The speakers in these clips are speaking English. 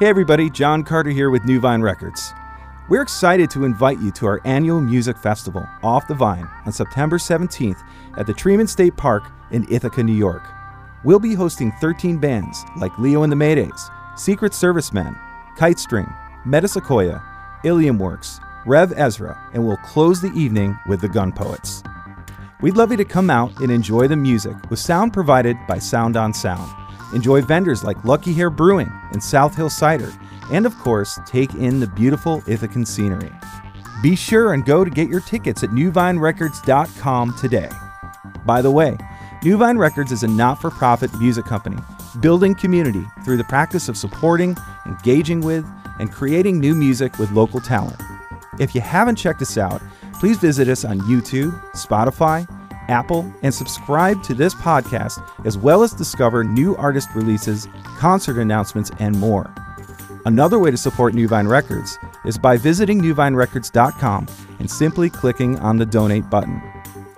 Hey everybody, John Carter here with New Vine Records. We're excited to invite you to our annual music festival, Off the Vine, on September 17th at the Treman State Park in Ithaca, New York. We'll be hosting 13 bands like Leo and the Maydays, Secret Servicemen, Kite String, Metasequoia, Ilium Works, Rev Ezra, and we'll close the evening with the Gun Poets. We'd love you to come out and enjoy the music with sound provided by Sound on Sound. Enjoy vendors like Lucky Hare Brewing and South Hill Cider, and of course, take in the beautiful Ithacan scenery. Be sure and go to get your tickets at newvinerecords.com today. By the way, New Vine Records is a not for profit music company building community through the practice of supporting, engaging with, and creating new music with local talent. If you haven't checked us out, please visit us on YouTube, Spotify, Apple, and subscribe to this podcast, as well as discover new artist releases, concert announcements, and more. Another way to support New Records is by visiting newvinerecords.com and simply clicking on the donate button.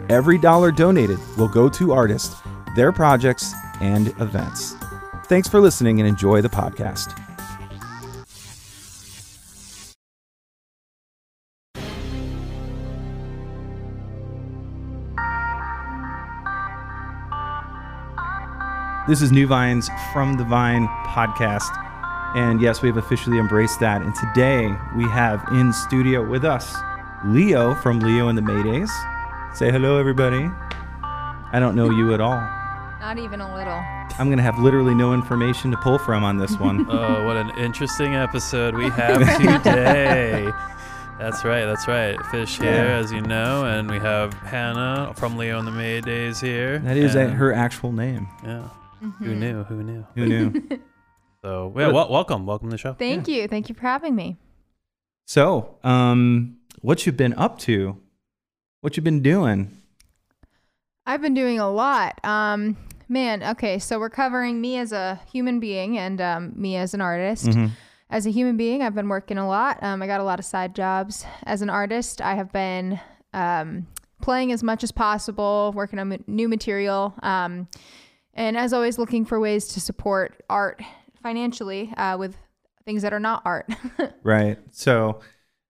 Every dollar donated will go to artists, their projects, and events. Thanks for listening and enjoy the podcast. This is New Vine's From the Vine podcast. And yes, we have officially embraced that. And today we have in studio with us Leo from Leo and the Maydays. Say hello, everybody. I don't know you at all. Not even a little. I'm going to have literally no information to pull from on this one. Oh, what an interesting episode we have today. That's right, that's right. Fish here, Yeah. as you know, and we have Hannah from Leo and the Maydays here. that is a, and- her actual name. Yeah. Mm-hmm. Who knew? Who knew? Who knew? So, yeah, wel- welcome. Welcome to the show. Thank you. Thank you for having me. so, um, what you've been up to? What you've been doing? I've been doing a lot. Um, man, okay, so we're covering me as a human being and um, me as an artist. Mhm. As a human being, I've been working a lot. Um, I got a lot of side jobs. As an artist, I have been um, playing as much as possible, working on ma- new material, um, and as always, looking for ways to support art financially uh, with things that are not art. Right. So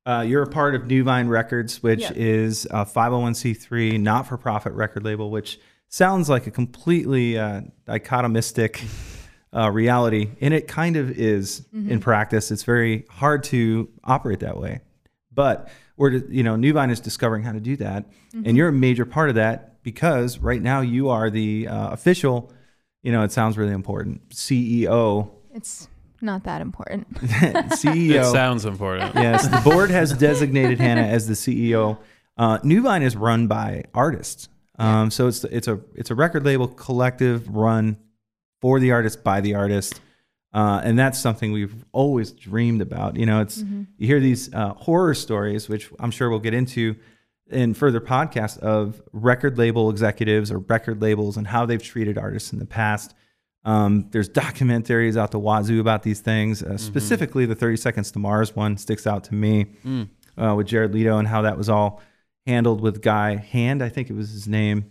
uh, you're a part of New Vine Records, which Yeah. is a 501c3 not for profit record label, which sounds like a completely uh, dichotomistic uh, reality. And it kind of is in practice. It's very hard to operate that way. But we're, you know, New Vine is discovering how to do that. And you're a major part of that because right now you are the uh, official, you know, it sounds really important, CEO. it's not that important. CEO. It sounds important. yes, the board has designated Hannah as the CEO. Uh, New Vine is run by artists, um, so it's it's a it's a record label collective run for the artist by the artist, uh, and that's something we've always dreamed about. You know, it's you hear these uh, horror stories, which I'm sure we'll get into in further podcasts of record label executives or record labels and how they've treated artists in the past. Um, there's documentaries out the wazoo about these things. Uh, Specifically, the 30 Seconds to Mars one sticks out to me uh, with Jared Leto and how that was all handled with Guy Hand, I think it was his name.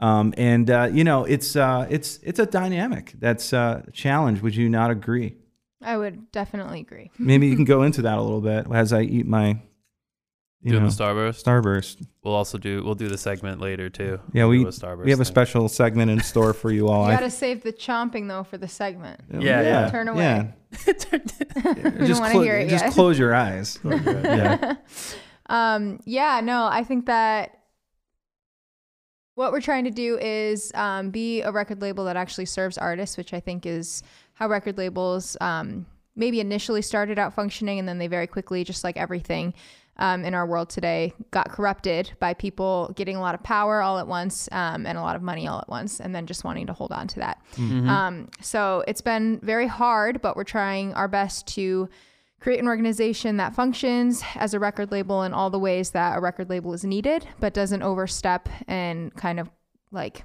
Um, and uh, you know, it's uh, it's it's a dynamic that's uh, a challenge. Would you not agree? I would definitely agree. Maybe you can go into that a little bit as I eat my you Doing know, the Starburst. Starburst. We'll also do. We'll do the segment later too. Yeah, We'll we do a Starburst we have a thing. special segment in store for you all. You got to save the chomping though for the segment. Yeah, yeah. Turn away. Yeah. We just don't want to clo- hear it just yet. close your eyes. yeah. um, yeah, no, I think that what we're trying to do is um, be a record label that actually serves artists, which I think is how record labels um, maybe initially started out functioning, and then they very quickly, just like everything um, in our world today, got corrupted by people getting a lot of power all at once um, and a lot of money all at once, and then just wanting to hold on to that. Um, so it's been very hard, but we're trying our best to create an organization that functions as a record label in all the ways that a record label is needed, but doesn't overstep and kind of like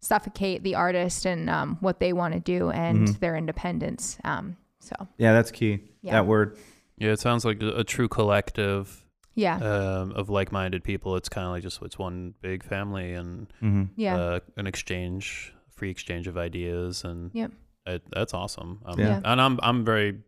suffocate the artist and um, what they want to do and their independence. Um, so Yeah, that's key. Yeah. That word. Yeah, it sounds like a, a true collective yeah, um, of like-minded people. It's kind of like just it's one big family and hmm yeah, uh, an exchange, free exchange of ideas, and Yep. it, that's awesome. Um, Yeah. And I'm I'm very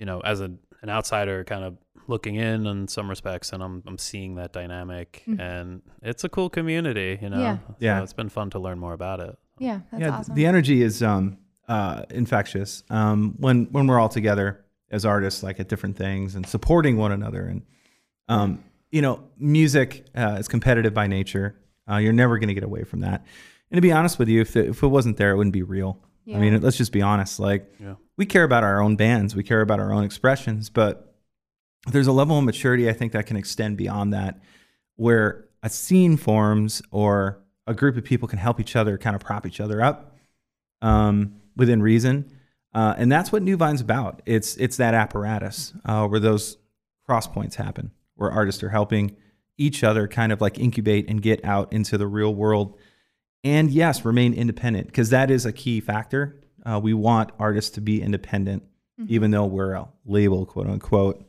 you know, as a, an outsider, kind of looking in in some respects, and I'm I'm seeing that dynamic, Mhm. and it's a cool community. You know, Yeah. So Yeah. it's been fun to learn more about it. Yeah, that's yeah, awesome. the energy is um, uh, infectious. Um, when when we're all together as artists, like at different things and supporting one another, and um, you know, music uh, is competitive by nature. Uh, you're never going to get away from that. And to be honest with you, if it, if it wasn't there, it wouldn't be real. I mean, let's just be honest. Like, Yeah. we care about our own bands, we care about our own expressions, but there's a level of maturity I think that can extend beyond that, where a scene forms or a group of people can help each other kind of prop each other up um, within reason. Uh, and that's what New Vine's about. It's it's that apparatus uh, where those cross points happen, where artists are helping each other kind of like incubate and get out into the real world. And yes, remain independent because that is a key factor. Uh, we want artists to be independent, even though we're a label, quote unquote.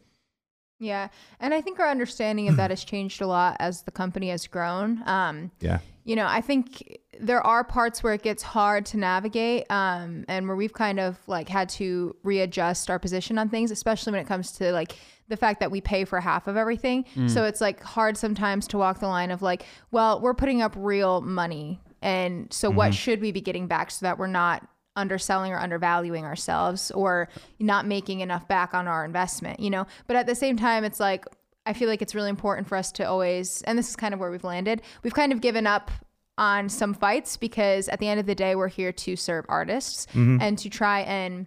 Yeah, and I think our understanding of that has changed a lot as the company has grown. Um, Yeah. you know, I think there are parts where it gets hard to navigate, um, and where we've kind of like had to readjust our position on things, especially when it comes to like the fact that we pay for half of everything. Mm. So it's like hard sometimes to walk the line of like, well, we're putting up real money, and so what mm-hmm. should we be getting back so that we're not underselling or undervaluing ourselves or not making enough back on our investment, you know? But at the same time, it's like, I feel like it's really important for us to always, and this is kind of where we've landed, we've kind of given up on some fights because at the end of the day, we're here to serve artists mm-hmm. and to try and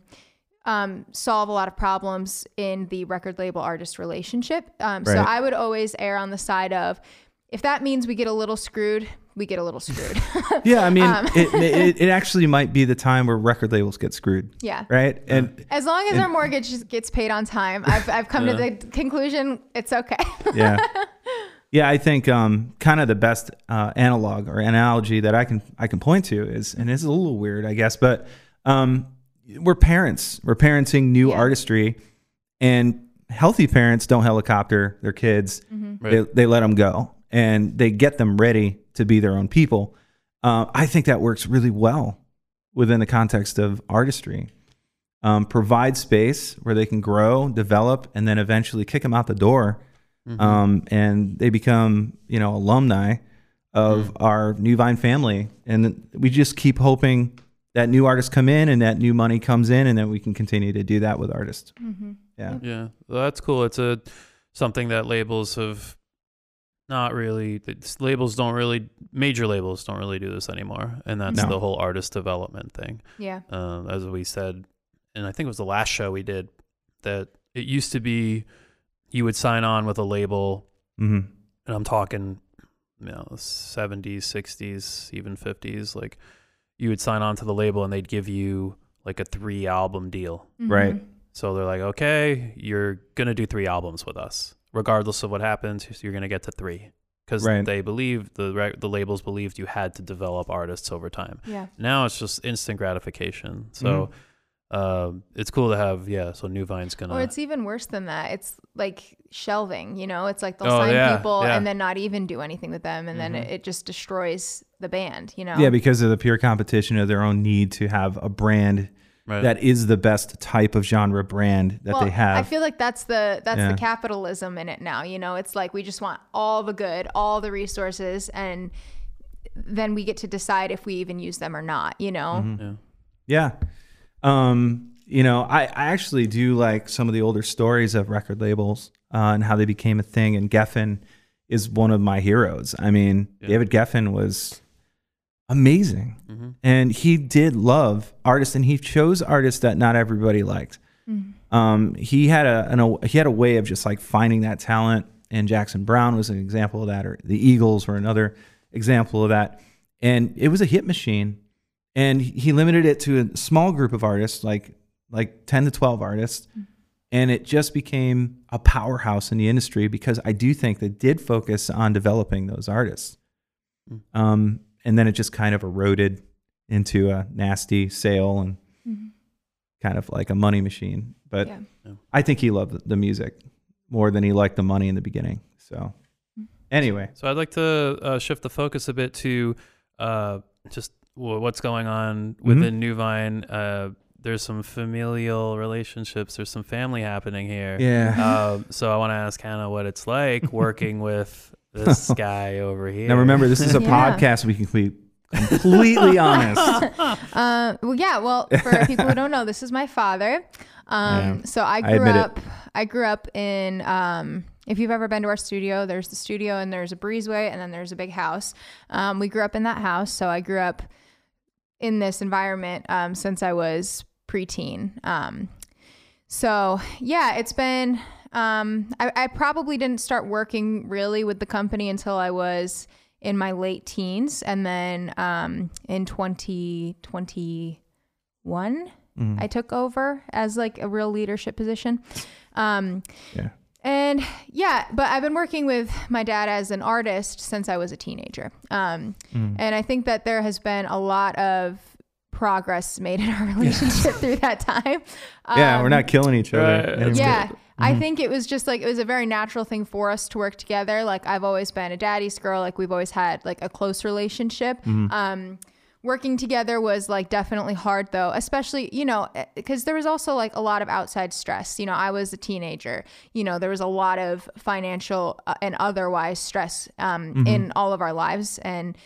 um, solve a lot of problems in the record label artist relationship. Um, So I would always err on the side of, if that means we get a little screwed, we get a little screwed. Yeah, I mean, Um, it, it it actually might be the time where record labels get screwed, yeah. right? And As long as our mortgage gets paid on time, I've, I've come to the conclusion it's okay. yeah, yeah, I think um, kind of the best uh, analog or analogy that I can I can point to is, and it's a little weird, I guess, but um, we're parents. We're parenting new Yeah. artistry, and healthy parents don't helicopter their kids. Mm-hmm. They Right. they let them go, and they get them ready to be their own people. Uh, I think that works really well within the context of artistry. Um, provide space where they can grow, develop, and then eventually kick them out the door um, and they become you know alumni of our New Vine family, and we just keep hoping that new artists come in and that new money comes in, and then we can continue to do that with artists. Yeah, Yeah, well, that's cool. It's a something that labels have not really. It's, labels don't really. Major labels don't really do this anymore, and that's No. the whole artist development thing. yeah. Um, as we said, and I think it was the last show we did that it used to be you would sign on with a label, hmm and I'm talking, you know, 70s, 60s, even 50s. Like you would sign on to the label, and they'd give you like a three album deal. right. Mm-hmm. So they're like, okay, you're gonna do three albums with us, regardless of what happens. You're gonna get to three because Right. they believe the the labels believed you had to develop artists over time. Yeah. Now it's just instant gratification. So um, it's cool to have yeah. So New Vine's gonna. Or it's even worse than that. It's like shelving, you know? It's like they'll Oh, sign yeah, people yeah. and then not even do anything with them. And then Mhm. it, it just destroys the band, you know? Yeah, because of the pure competition of their own need to have a brand right. that is the best type of genre brand that well, they have. I feel like that's the that's Yeah. the capitalism in it now. You know, it's like we just want all the good, all the resources, and then we get to decide if we even use them or not. You know, Mm-hmm. yeah. Yeah. Um, you know, I, I actually do like some of the older stories of record labels uh, and how they became a thing. And Geffen is one of my heroes. I mean, Yeah. David Geffen was amazing. hmm And he did love artists and he chose artists that not everybody liked. Um, he had a, an, a he had a way of just like finding that talent and Jackson Browne was an example of that or the Eagles were another example of that. And it was a hit machine and he limited it to a small group of artists like like 10 to 12 artists and it just became a powerhouse in the industry because i do think they did focus on developing those artists Mm. um, and then it just kind of eroded into a nasty sale and kind of like a money machine but Yeah. Yeah. i think he loved the- the music more than he liked the money in the beginning so anyway So I'd like to uh, shift the focus a bit to uh, just wh- what's going on Mm-hmm. within New Vine. Uh, there's some familial relationships. There's some family happening here. Yeah. Um, so I want to ask Hannah what it's like working with this guy over here. now remember, this is a Yeah. podcast. We can be completely honest. Uh, well, yeah. Well, for people who don't know, this is my father. Um, Yeah, so I I grew admit it. up. I grew up in. Um, if you've ever been to our studio, there's the studio and there's a breezeway and then there's a big house. Um, we grew up in that house, so I grew up in this environment um, since I was preteen. Um, so yeah, it's been. Um, I, I probably didn't start working really with the company until I was in my late teens, and then um, in 2021, Mm. I took over as like a real leadership position. Um, Yeah. and yeah, but I've been working with my dad as an artist since I was a teenager. Um, Mm. and I think that there has been a lot of progress made in our relationship through that time. yeah, we're Um, not killing each other. Right. anymore. yeah. Mm-hmm. I think it was just like it was a very natural thing for us to work together. Like I've always been a daddy's girl. Like we've always had like a close relationship. Mm-hmm. Um, working together was like definitely hard though, especially you know because there was also like a lot of outside stress. You know, I was a teenager. You know, there was a lot of financial uh, and otherwise stress um, Mm-hmm. in all of our lives and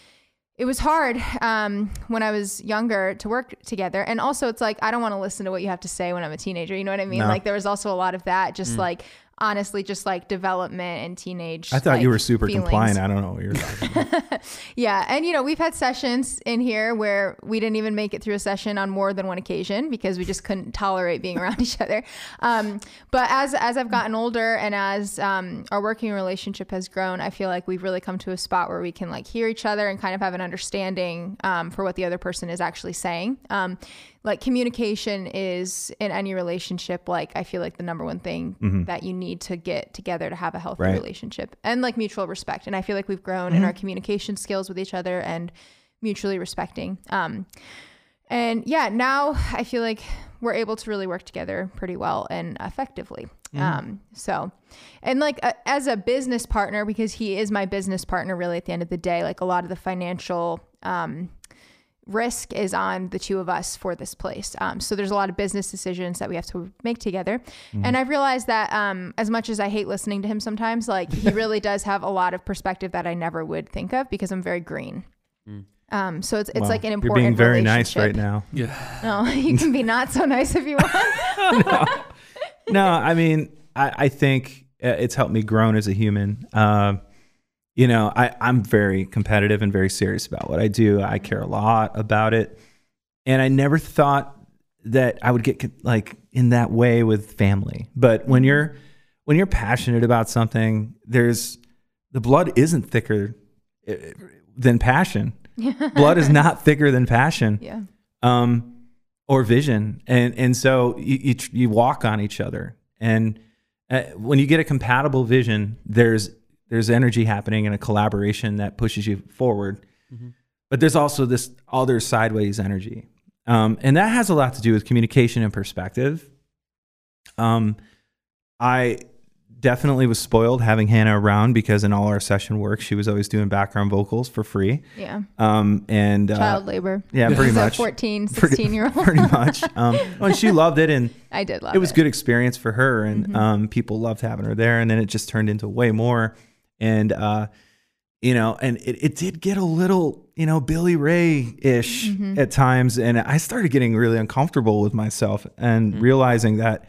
it was hard um, when I was younger to work together. And also, it's like, I don't want to listen to what you have to say when I'm a teenager. You know what I mean? No. Like, there was also a lot of that, just like, honestly, just like development and teenage. I thought you were super feelings. compliant. I don't know what you're talking about. Yeah. And, you know, we've had sessions in here where we didn't even make it through a session on more than one occasion because we just couldn't tolerate being around each other. Um, but as, as I've gotten older and as um, our working relationship has grown, I feel like we've really come to a spot where we can like hear each other and kind of have an understanding um, for what the other person is actually saying. Like communication is in any relationship, like I feel like the number one thing that you need to get together to have a healthy Right. relationship and like mutual respect. And I feel like we've grown in our communication skills with each other and mutually respecting. Um, and yeah, now I feel like we're able to really work together pretty well and effectively. Um, so, and like as a business partner, because he is my business partner, really at the end of the day, like a lot of the financial um, risk is on the two of us for this place. Um, so there's a lot of business decisions that we have to make together. And I've realized that um, as much as I hate listening to him sometimes, like he really does have a lot of perspective that I never would think of because I'm very green. Um, so it's, it's Wow. like an important. You're being very nice right now. Yeah. No, you can be not so nice if you want. no, I mean, I, I think uh, it's helped me grown as a human. Um, you know, I, I'm very competitive and very serious about what I do. I care a lot about it. And I never thought that I would get like in that way with family. But when you're when you're passionate about something, there's the blood isn't thicker uh, than passion. blood is not thicker than passion yeah. um, or vision, and and so you you, you walk on each other, and uh, when you get a compatible vision, there's there's energy happening and a collaboration that pushes you forward. But there's also this other sideways energy, um, and that has a lot to do with communication and perspective. Um, I definitely was spoiled having Hannah around because in all our session work, she was always doing background vocals for free. Yeah. Um, and uh, Child labor. yeah, pretty much. 14, Pretty- 16 year old. pretty much. Um, well, she loved it, and I did love it was it. good experience for her, and Mm-hmm. um, people loved having her there. And then it just turned into way more, and uh, you know, and it, it did get a little, you know, Billy Ray ish Mm-hmm. at times, and I started getting really uncomfortable with myself and realizing that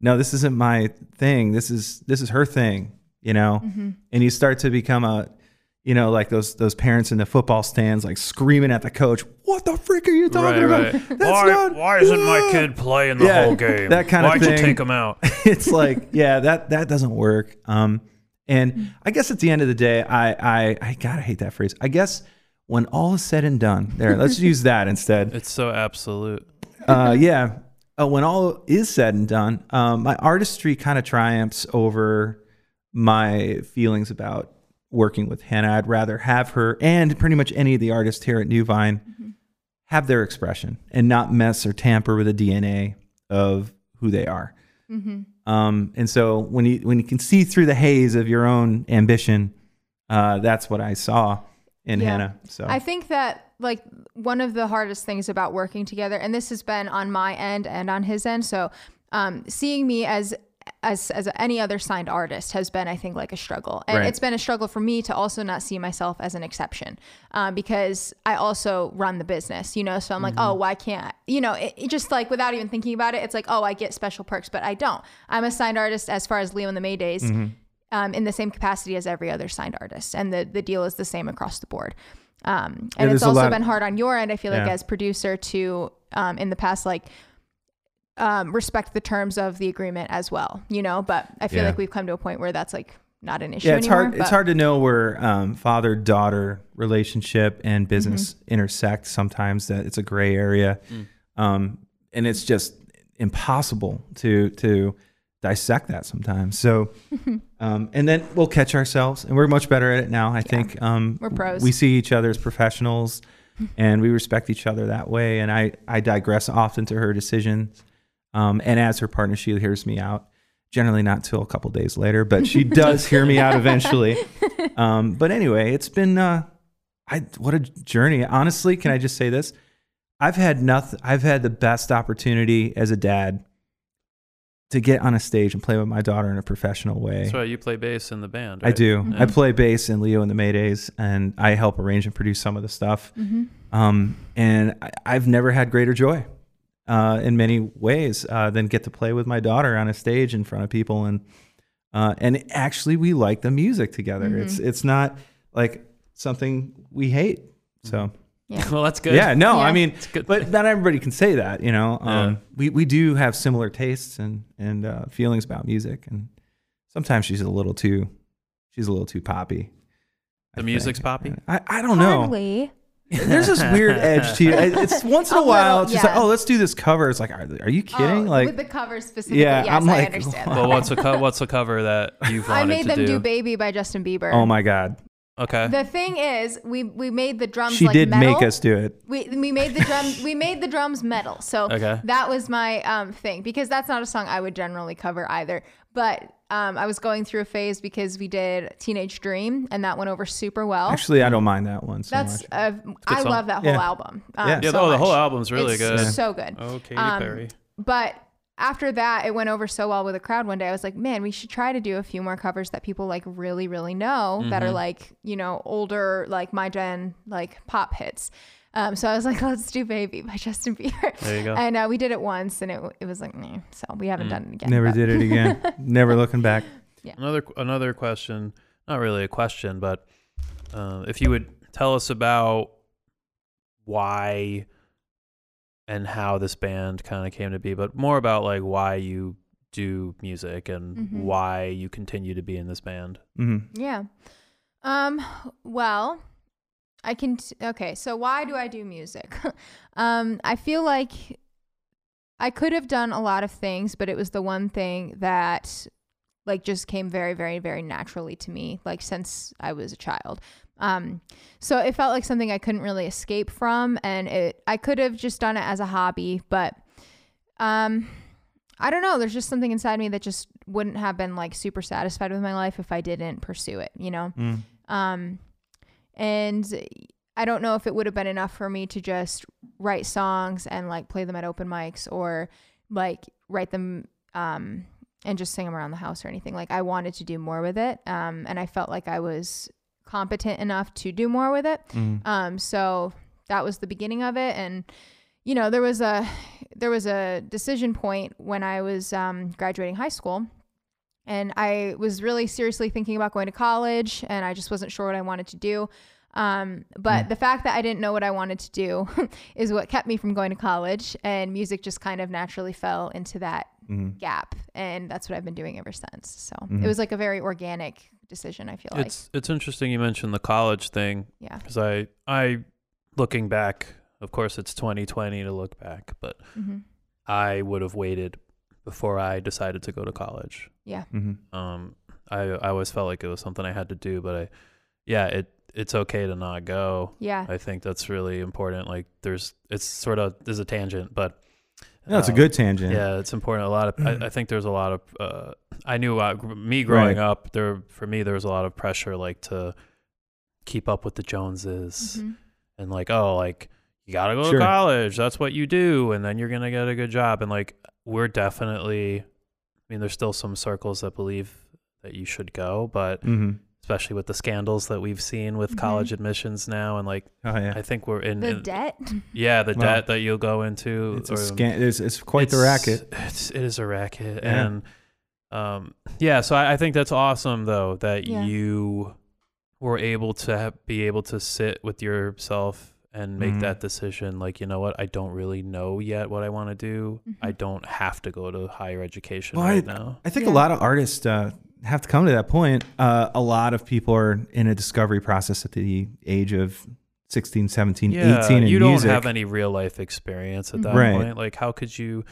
no, this isn't my thing. This is this is her thing, you know. Mm-hmm. And you start to become a you know, like those those parents in the football stands, like screaming at the coach, "What the freak are you talking Right, about? right. That's why, not- why isn't my Ah." kid playing the Yeah, whole game? that kind of Why'd thing. you take him out? it's like, yeah, that that doesn't work. Um, and I guess at the end of the day, I I I gotta hate that phrase. I guess when all is said and done, there, let's use that instead. It's so absolute. Uh, yeah, uh, when all is said and done, um, my artistry kind of triumphs over my feelings about working with Hannah. I'd rather have her and pretty much any of the artists here at New Vine have their expression and not mess or tamper with the DNA of who they are. Um, and so when you when you can see through the haze of your own ambition, uh, that's what I saw in Yeah. Hannah. So I think that like one of the hardest things about working together, and this has been on my end and on his end. So, um, seeing me as as as any other signed artist has been, I think, like a struggle, and Right. it's been a struggle for me to also not see myself as an exception, um, because I also run the business, you know. So I'm like, oh, why can't I? you know? It, it just like without even thinking about it, it's like, oh, I get special perks, but I don't. I'm a signed artist as far as Leo and the Maydays um, in the same capacity as every other signed artist, and the the deal is the same across the board. Um, and there's it's also been hard on your end. I feel like as producer to um, in the past like um, respect the terms of the agreement as well, you know. But I feel Yeah. like we've come to a point where that's like not an issue yeah, it's anymore. hard. It's hard to know where um, father daughter relationship and business Mm-hmm. intersect. Sometimes that it's a gray area, um, and it's just impossible to to dissect that sometimes. So, um, and then we'll catch ourselves, and we're much better at it now. I think um, We're pros. We see each other as professionals, and we respect each other that way. And I I digress often to her decisions, um, and as her partner, she hears me out. Generally, not till a couple days later, but she does hear me out eventually. Um, but anyway, it's been uh, I what a journey. Honestly, can I just say this? I've had nothing. I've had the best opportunity as a dad to get on a stage and play with my daughter in a professional way. That's right. You play bass in the band. I right? do. Yeah. I play bass in Leo and the Maydays, and I help arrange and produce some of the stuff. Mhm. Um, and I, I've never had greater joy uh, in many ways uh, than get to play with my daughter on a stage in front of people, and uh, and actually we like the music together. It's it's not like something we hate. So Yeah. well, that's good. yeah, no, I Yeah. mean, good. but not everybody can say that, you know. Um, Yeah. We we do have similar tastes and and uh, feelings about music, and sometimes she's a little too, she's a little too poppy. I The music's think. poppy? I, I don't know. Hardly. There's this weird edge to it. It's once in a, A while, little, it's just yeah. like, oh, let's do this cover. It's like, are, are you kidding? Oh, like, with the cover specifically. Yeah, yes, I'm like, I like, understand. well, that. what's a co- what's a cover that you've wanted I made them do. do? "Baby" by Justin Bieber. oh my god, okay. The thing is, we we made the drums she like did metal. make us do it. We we made the drum we made the drums metal. So Okay. that was my um thing because that's not a song I would generally cover either. But um I was going through a phase because we did Teenage Dream and that went over super well. Actually, I don't mind that one so that's much. uh, I song. love that whole Yeah. album. Um, Yeah. yeah, so no, the whole album's really It's good. So good. Oh, Katy Um, Perry. But after that, it went over so well with the crowd one day. I was like, man, we should try to do a few more covers that people like really, really know that are Mm-hmm. like, you know, older, like my gen, like pop hits. Um, so I was like, let's do Baby by Justin Bieber. There you go. And uh, we did it once and it, it was like, meh. so we Mm. haven't done it again. Never but- did it again. Never looking back. Yeah. Another another question, not really a question, but uh, if you would tell us about why and how this band kind of came to be, but more about like why you do music and Mhm. why you continue to be in this band. hmm Yeah. Um, well, I can, t- okay, so why do I do music? um, I feel like I could have done a lot of things, but it was the one thing that like just came very, very, very naturally to me, like since I was a child. Um, so it felt like something I couldn't really escape from, and it I could have just done it as a hobby, but um, I don't know. There's just something inside me that just wouldn't have been like super satisfied with my life if I didn't pursue it, you know? Mm. Um, and I don't know if it would have been enough for me to just write songs and like play them at open mics or like write them um, and just sing them around the house or anything. Like I wanted to do more with it. Um, and I felt like I was competent enough to do more with it. Mm. Um, so that was the beginning of it. And, you know, there was a, there was a decision point when I was um, graduating high school and I was really seriously thinking about going to college and I just wasn't sure what I wanted to do. Um, but Mm. the fact that I didn't know what I wanted to do is what kept me from going to college and music just kind of naturally fell into that Mhm. gap. And that's what I've been doing ever since. So Mhm. it was like a very organic decision. I feel like, It's it's interesting you mentioned the college thing yeah. because I I looking back, of course it's 2020 to look back, but hmm I would have waited before I decided to go to college. Yeah. Mhm. Um, I I always felt like it was something I had to do, but I, yeah, it it's okay to not go. Yeah. I think that's really important. Like there's it's sort of there's a tangent, but No, it's a um, good tangent. Yeah, it's important. A lot of I, I think there's a lot of uh, I knew uh, me growing Right. up there for me there was a lot of pressure like to keep up with the Joneses Mhm. and like oh like you got to go Sure. to college that's what you do and then you're gonna get a good job and like we're definitely i mean there's still some circles that believe that you should go but hmm especially with the scandals that we've seen with Mhm. college admissions now and like Oh yeah. i think we're in, The in- debt. yeah the Well, debt that you'll go into It's a or- scan. It's, it's quite the racket. It's it is a racket, Yeah. and um, yeah. So I, I think that's awesome, though, that Yeah. you were able to ha- be able to sit with yourself and make Mhm. that decision. Like, you know what? I don't really know yet what I want to do. I Mhm. don't have to go to higher education Well, I- right now. I think Yeah. a lot of artists uh, have to come to that point. Uh, a lot of people are in a discovery process at the age of 16, 17, Yeah, 18 in you don't music. have any real life experience at that Right. point. Like, how could you?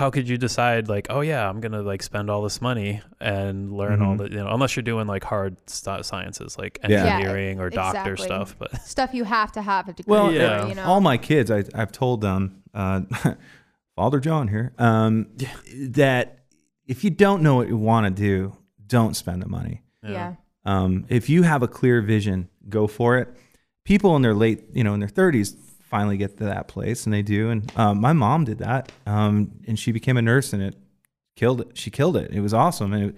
How could you decide like, oh yeah, I'm gonna like spend all this money and learn all Mhm. the you know, unless you're doing like hard st- sciences like Yeah. Yeah, engineering or doctor exactly. stuff. But Stuff you have to have a degree Well, for, Yeah. you know. all my kids, I, I've told them, uh, Father John here, um, that if you don't know what you want to do, don't spend the money. yeah. Um, if you have a clear vision, go for it. People in their late, you know, in their 30s finally get to that place, and they do. And um, my mom did that, um, and she became a nurse, and it killed it. She killed it. It was awesome, and it,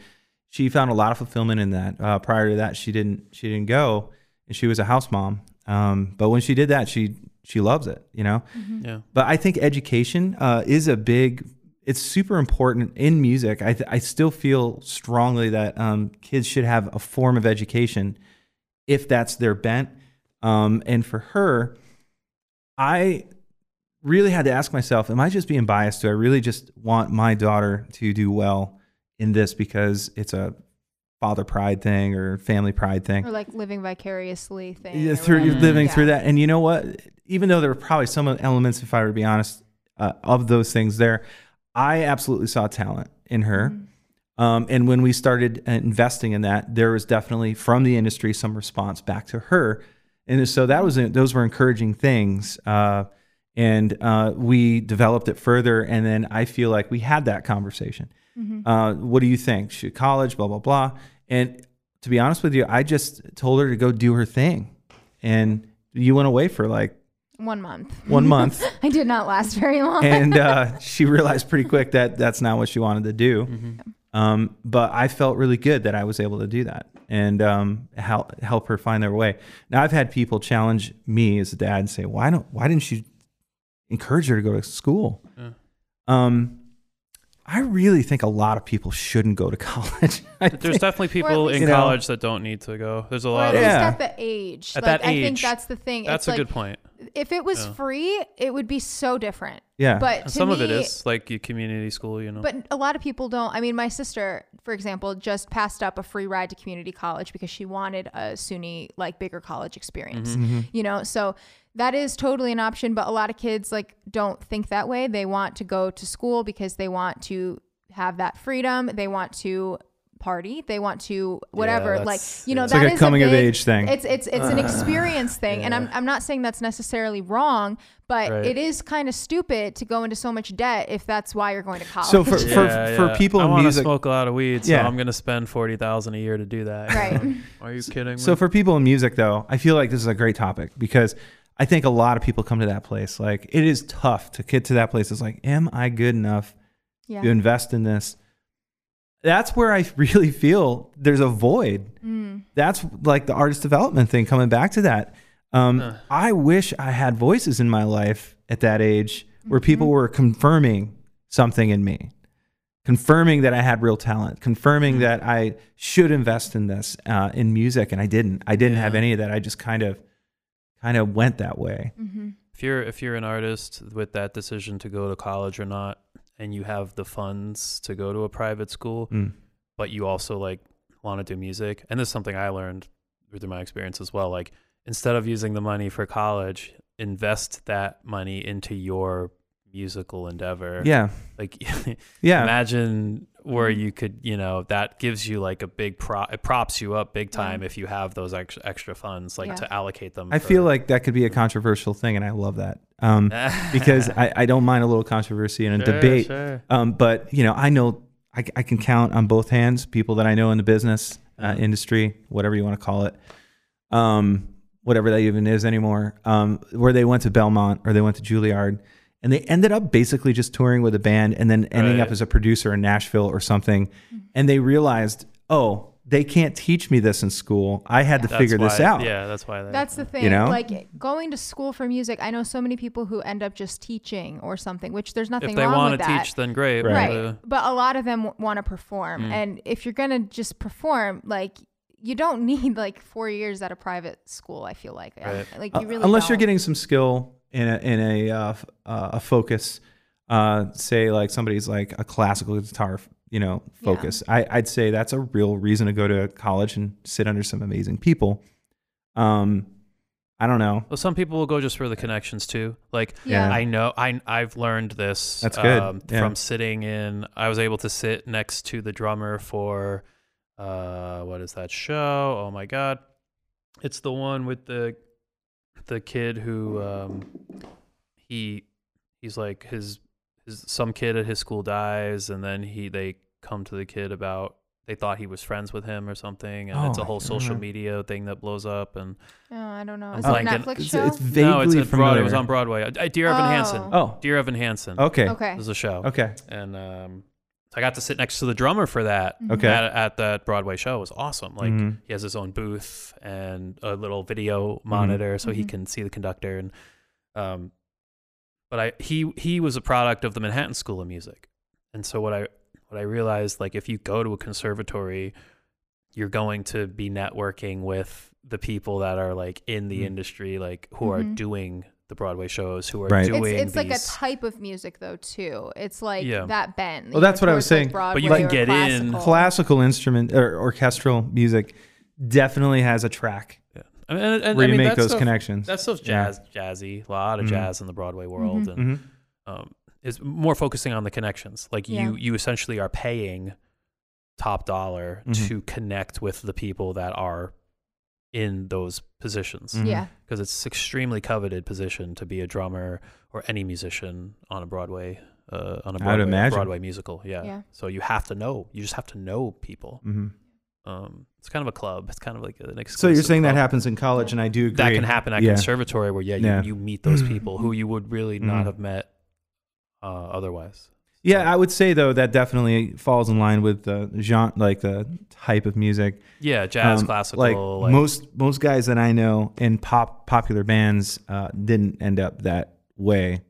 she found a lot of fulfillment in that. Uh, prior to that, she didn't. She didn't go, and she was a house mom. Um, but when she did that, she she loves it. You know. Mhm. yeah. But I think education uh, is a big. It's super important in music. I th- I still feel strongly that um, kids should have a form of education, if that's their bent. Um, and for her, I really had to ask myself: Am I just being biased? Do I really just want my daughter to do well in this because it's a father pride thing or family pride thing? Or like living vicariously thing. yeah, through living Yeah. through that. And you know what? Even though there were probably some elements, if I were to be honest, uh, of those things there, I absolutely saw talent in her. Mhm. Um, and when we started uh, investing in that, there was definitely from the industry some response back to her, and so that was those were encouraging things. Uh, and uh, we developed it further, and then I feel like we had that conversation. Mhm. Uh, what do you think? Should college? Blah blah blah. And to be honest with you, I just told her to go do her thing, and you went away for like One month. one month, I did not last very long. and uh, she realized pretty quick that that's not what she wanted to do. Mm-hmm. Um, but I felt really good that I was able to do that and um, help help her find their way. Now I've had people challenge me as a dad and say, "Why don't Why didn't you encourage her to go to school?" Yeah. Um, I really think a lot of people shouldn't go to college. There's think- definitely people in You know- college that don't need to go. There's a lot or lot at of least Yeah. at the age. At like, that I think that's the thing. that's it's a like, good point. If it was Yeah. free, it would be so different. yeah, But And to some of it is like community school, you know. But a lot of people don't. I mean, my sister, for example, just passed up a free ride to community college because she wanted a SUNY like bigger college experience. Mm-hmm. You know, so that is totally an option. But a lot of kids like don't think that way. They want to go to school because they want to have that freedom. They want to party. They want to whatever. like you know, it's that like a is coming of big- age thing. It's it's it's an experience thing, and I'm I'm not saying that's necessarily wrong, but Right. it is kind of stupid to go into so much debt if that's why you're going to college. So for- yeah, for yeah. people I in wanna music- smoke a lot of weed, so Yeah. I'm gonna spend forty thousand a year to do that. Right. Are you kidding me? So for people in music, though, I feel like this is a great topic because I think a lot of people come to that place. Like it is tough to get to that place. It's like, am I good enough yeah. to invest in this? That's where I really feel there's a void. Mm. That's like the artist development thing coming back to that. Um, Huh. I wish I had voices in my life at that age where people Mm-hmm. were confirming something in me, confirming that I had real talent, confirming Mm-hmm. that I should invest in this uh, in music, and I didn't. I didn't have any of that. I just kind of, kind of went that way. hmm if you're if you're an artist with that decision to go to college or not, and you have the funds to go to a private school, Mm. but you also like want to do music, and this is something I learned through my experience as well. Like instead of using the money for college, invest that money into your musical endeavor. Yeah, Like yeah, imagine where Mhm. you could, you know, that gives you like a big prop. It props you up big Yeah. time if you have those extra extra funds, like Yeah. to allocate them. I for- feel like that could be a controversial thing, and I love that um, because I, I don't mind a little controversy and a Sure, debate. sure. Um, but you know, I know I, I can count on both hands people that I know in the business uh, Mhm. industry, whatever you want to call it, um, whatever that even is anymore, um, where they went to Belmont or they went to Juilliard, and they ended up basically just touring with a band and then ending Right. up as a producer in Nashville or something, and they realized, oh, they can't teach me this in school. I had to That's figure this out. Yeah, that's why. They, That's the thing. You know? Like going to school for music, I know so many people who end up just teaching or something, which there's nothing wrong. if they want with to that. teach, then great. Right. right. Uh, but a lot of them want to perform. Mm. And if you're going to just perform, like, you don't need like four years at a private school, I feel like. Right. Like, Uh, you really unless you're getting some skill in a in a uh, uh, a focus, uh, say like somebody's like a classical guitar, you know, Yeah. focus. I, I'd say that's a real reason to go to college and sit under some amazing people. Um, I don't know. well, some people will go just for the connections too. Like Yeah. I know I I've learned this. That's good. Um, Yeah. From sitting in, I was able to sit next to the drummer for, uh, what is that show? Oh my god, it's the one with the, the kid who, um, he, he's like his, his some kid at his school dies, and then he they come to the kid about they thought he was friends with him or something, and it's a whole can't social media thing that blows up and. Oh, I don't know. I'm Is it a. Netflix It's, show? it's vaguely no, it's a broad, familiar. it was on Broadway. Uh, Dear Evan Hansen. Oh. Oh, Dear Evan Hansen. okay, okay. There's a show. okay, And um, so I got to sit next to the drummer for that okay. at, at that Broadway show. It was awesome. Like Mhm. he has his own booth and a little video monitor so he Mhm. can see the conductor and um but I he he was a product of the Manhattan School of Music. And so what I what I realized like if you go to a conservatory you're going to be networking with the people that are like in the Mhm. industry like who are doing the Broadway shows who are Right. doing It's, it's like a type of music though too. It's like Yeah. that bend. Well, that's what I was towards, like, saying. Broadway But you can or get in- classical. classical instrument or orchestral music definitely has a track yeah. I mean, and, and, where I you mean, make that those stuff- connections. That stuff's Yeah. jazz, jazzy. A lot of Mhm. jazz in the Broadway world, Mhm. and Mhm. um, is more focusing on the connections. Like Yeah. you, you essentially are paying top dollar Mhm. to connect with the people that are in those positions Mhm. Yeah. because it's extremely coveted position to be a drummer or any musician on a Broadway. Uh, on a Broadway. Broadway musical, yeah. Yeah. So you have to know. You just have to know people. Mhm. Um, it's kind of a club. It's kind of like an exclusive. So you're saying that happens in college, and I do agree. that can happen at Yeah. conservatory where yeah you, Yeah. you meet those people who you would really not Mhm. have met uh, otherwise Yeah, I would say though that definitely falls in line with the genre, like the type of music. yeah jazz Um, classical like, like, most most guys that I know in pop popular bands uh, didn't end up that way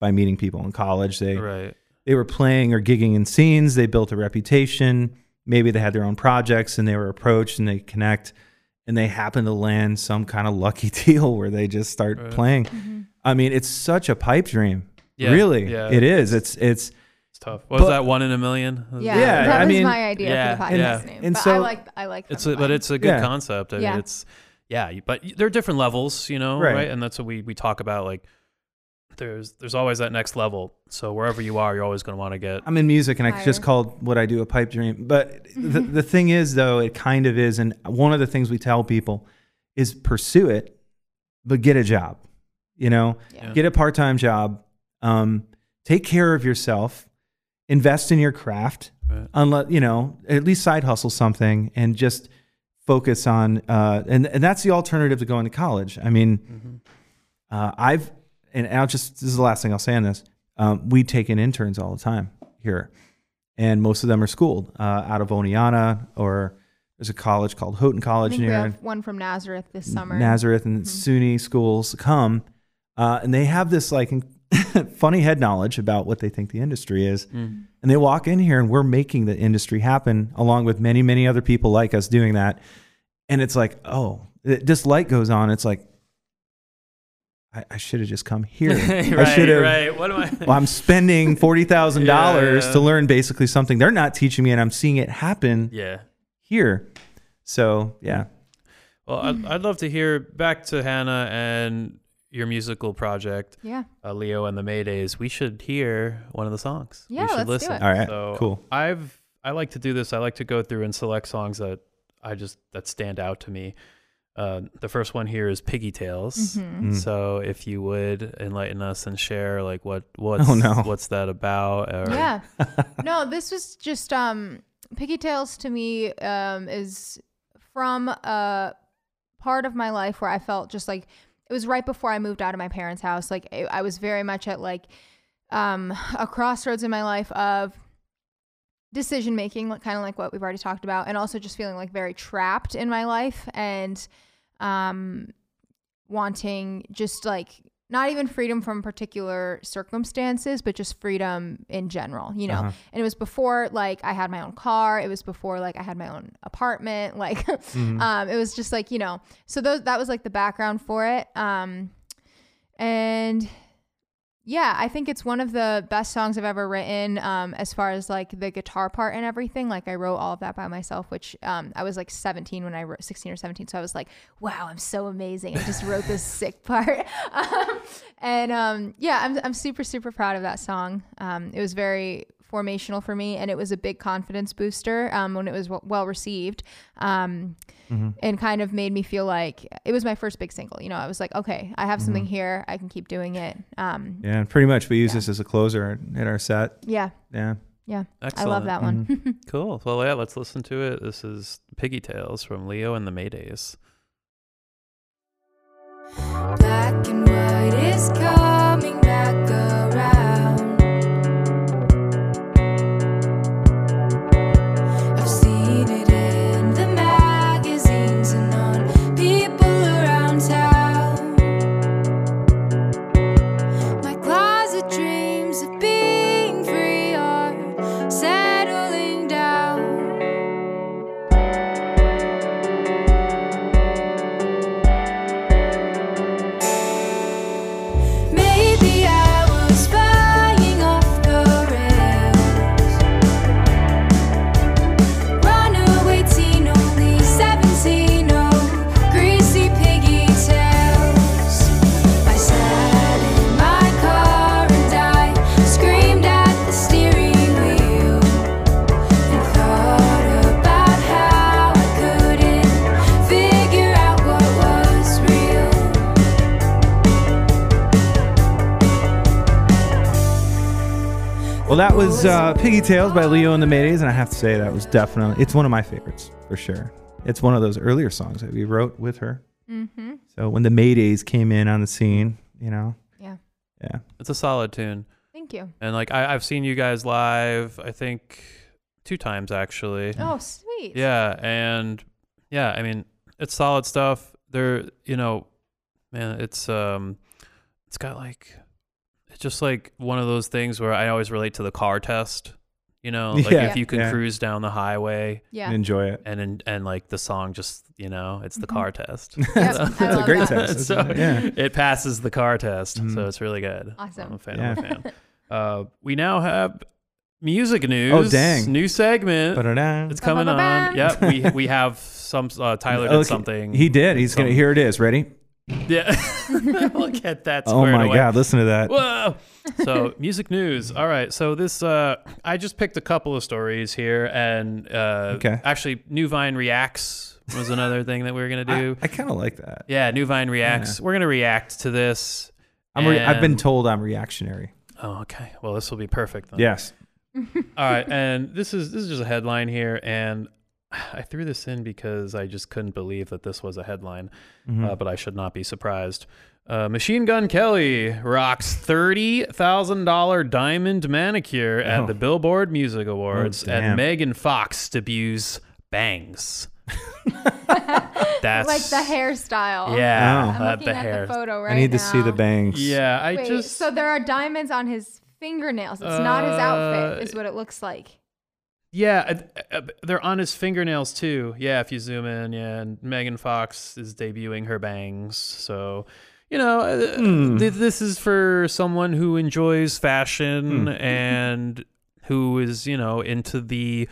by meeting people in college. They right they were playing or gigging in scenes. They built a reputation. Maybe they had their own projects and they were approached and they connect and they happen to land some kind of lucky deal where they just start Right. playing. Mhm. I mean, it's such a pipe dream. yeah really, yeah it is. It's it's it's tough what was But- that one in a million Yeah, Yeah, that I was mean- my idea Yeah, for the and- podcast name. and but so- I like I like it's a, but it's a good Yeah. concept I Yeah. mean it's yeah but there are different levels you know Right. right. and that's what we we talk about like there's there's always that next level so wherever you are you're always going to want to get I'm in music and I just called what I do a pipe dream. But the, the thing is, though, it kind of is. And one of the things we tell people is pursue it, but get a job. You know, Yeah. get a part time job, um, take care of yourself, invest in your craft, Right. unless, you know, at least side hustle something and just focus on, uh, and, and that's the alternative to going to college. I mean, Mhm. uh, I've, and I'll just, this is the last thing I'll say on this. Um, we take in interns all the time here, and most of them are schooled uh, out of Oneonta or there's a college called Houghton I College think we near have one from Nazareth this summer. Nazareth and Mhm. SUNY schools come, uh, and they have this like funny head knowledge about what they think the industry is, Mm. and they walk in here and we're making the industry happen along with many many other people like us doing that, and it's like oh, it, this light goes on. It's like I, I should have just come here. I should have. right what am I Well, I'm spending forty thousand dollars Yeah. to learn basically something they're not teaching me, and I'm seeing it happen yeah here. So yeah, Well, I'd, I'd love to hear back to Hannah and your musical project, Yeah. uh, Leo and the Maydays. We should hear one of the songs. Yeah, we should let's do listen. it. all right, So cool. I've I like to do this. I like to go through and select songs that I just that stand out to me. Uh, the first one here is Piggy Tales. Mhm. Mm. So if you would enlighten us and share like what what's Oh, no. what's that about? Or, Yeah. no, this was just um Piggy Tales to me um is from a part of my life where I felt just like it was right before I moved out of my parents' house. Like I was very much at like um, a crossroads in my life of decision making, kind of like what we've already talked about, and also just feeling like very trapped in my life and um, wanting just like not even freedom from particular circumstances, but just freedom in general, you know. Uh-huh. And it was before like I had my own car. It was before like I had my own apartment. Like, Mhm. um, it was just like you know. So those that was like the background for it. Um, and yeah, I think it's one of the best songs I've ever written. Um, as far as like the guitar part and everything, like I wrote all of that by myself. Which um, I was like 17 when I wrote 16 or 17, so I was like, wow, I'm so amazing. I just wrote this sick part. Um, and um, yeah, I'm I'm super super proud of that song. Um, it was very formational for me, and it was a big confidence booster um, when it was w- well received. Um, Mhm. and kind of made me feel like it was my first big single. You know, I was like, okay, I have something Mhm. here. I can keep doing it. Um, Yeah, and pretty much we use Yeah. this as a closer in our set. yeah, Yeah. Excellent. I love that one. Cool. Well, yeah, let's listen to it. This is Piggy Tales from Leo and the Maydays. Black and white is coming back around. Piggy Tales by Leo and the Maydays, and I have to say that was definitely it's one of my favorites for sure. It's one of those earlier songs that we wrote with her. mm-hmm. So when the Maydays came in on the scene, you know, Yeah. yeah, It's a solid tune. Thank you. And like I, I've seen you guys live, I think two times actually. Oh, sweet. Yeah, and yeah, I mean, it's solid stuff. There, you know, man, it's um, it's got like, it's just like one of those things where I always relate to the car test. You know, like Yeah. if you can Yeah. cruise down the highway Yeah. and enjoy it. and and, and like the song just you know it's the Mhm. car test. Yep, That's I a love great that. test. so isn't it? yeah. it passes the car test, Mhm. so it's really good. Awesome. I'm a fan. Yeah. I'm a fan. Uh, we now have music news. Oh, dang. New segment. Ba-da-da. It's coming on. Ba-ba-ba-bam. Yep, we we have some. Uh, Tyler did Okay, something. He did. He's gonna. Here it is. Ready? Yeah. Look at that. Oh my away. God! Listen to that. Whoa. So music news. All right. So this, uh, I just picked a couple of stories here, and uh, Okay. actually, New Vine reacts was another thing that we were gonna do. I kind of like that. yeah, New Vine reacts. We're gonna react to this. I'm. Re- I've been told I'm reactionary. Oh, okay. Well, this will be perfect then. Yes. All right, and this is this is just a headline here, and I threw this in because I just couldn't believe that this was a headline, Mhm. uh, but I should not be surprised. Uh, Machine Gun Kelly rocks thirty thousand dollar diamond manicure at Oh. the Billboard Music Awards, damn. and Megan Fox debuts bangs. That's like the hairstyle. Yeah, Oh. I'm uh, the at hair. the photo right I need to see the bangs. Yeah, I Wait, just so there are diamonds on his fingernails. It's not his Uh, outfit, is what it looks like. Yeah, uh, uh, they're on his fingernails too. Yeah, if you zoom in, yeah, and Megan Fox is debuting her bangs. So, you know, Hmm. th- this is for someone who enjoys fashion Hmm. and who is, you know, into the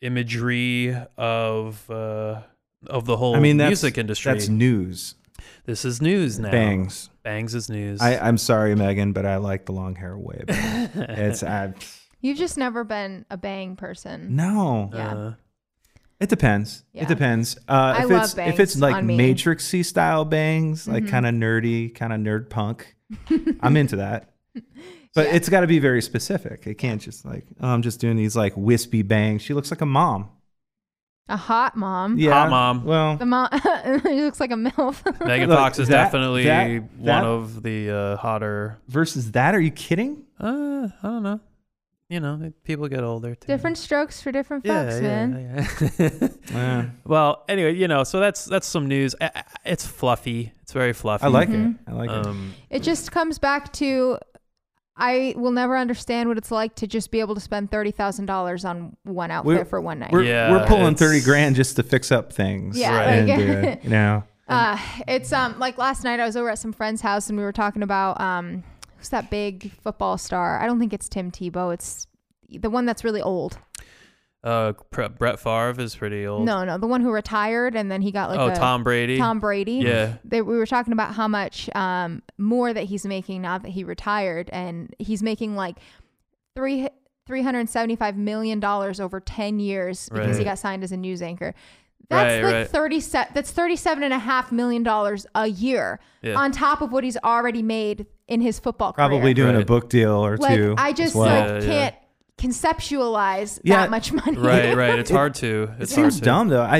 imagery of uh, of the whole I mean, that's, music industry. That's news. this is news now. Bangs. bangs is news. I, I'm sorry, Megan, but I like the long hair way better. it's I, You've just never been a bang person. no. Yeah. Uh, It depends. Yeah. It depends. Uh, I if love it's if it's like on me. matrixy style bangs, like Mhm. kind of nerdy, kind of nerd punk, I'm into that. But Yeah. it's got to be very specific. It can't just like oh, I'm just doing these like wispy bangs. She looks like a mom. A hot mom. Yeah, Hot mom. Well, The mom. he looks like a milf. Megan Look, Fox is that- definitely that- one that- of the uh, hotter. versus that, are you kidding? Uh, I don't know. You know, people get older too. different strokes for different yeah, folks, yeah, man. yeah. Yeah. well, anyway, you know, so that's that's some news. I- I- It's fluffy. It's very fluffy. I like Mhm. it. I like it. Um, It just comes back to I will never understand what it's like to just be able to spend thirty thousand dollars on one outfit We're- for one night. We're, Yeah, we're pulling it's- thirty grand just to fix up things. Yeah, and, uh, you know, Uh, it's um like last night I was over at some friend's house and we were talking about um who's that big football star? I don't think it's Tim Tebow. It's the one that's really old. uh, Pre- Brett Favre is pretty old. No, no, the one who retired and then he got like oh, a Tom Brady. Tom Brady. Yeah. They, we were talking about how much um more that he's making now that he retired and he's making like three. Three hundred seventy-five million dollars over ten years because he got signed as a news anchor. That's Right, like right. thirty. Se- that's thirty-seven and a half million dollars a year Yeah. on top of what he's already made in his football career. probably career. doing a Right. book deal or like two. I as just well. like Yeah, yeah. can't conceptualize Yeah. that much money. right, right. It's hard to. it It's hard seems to. dumb though. I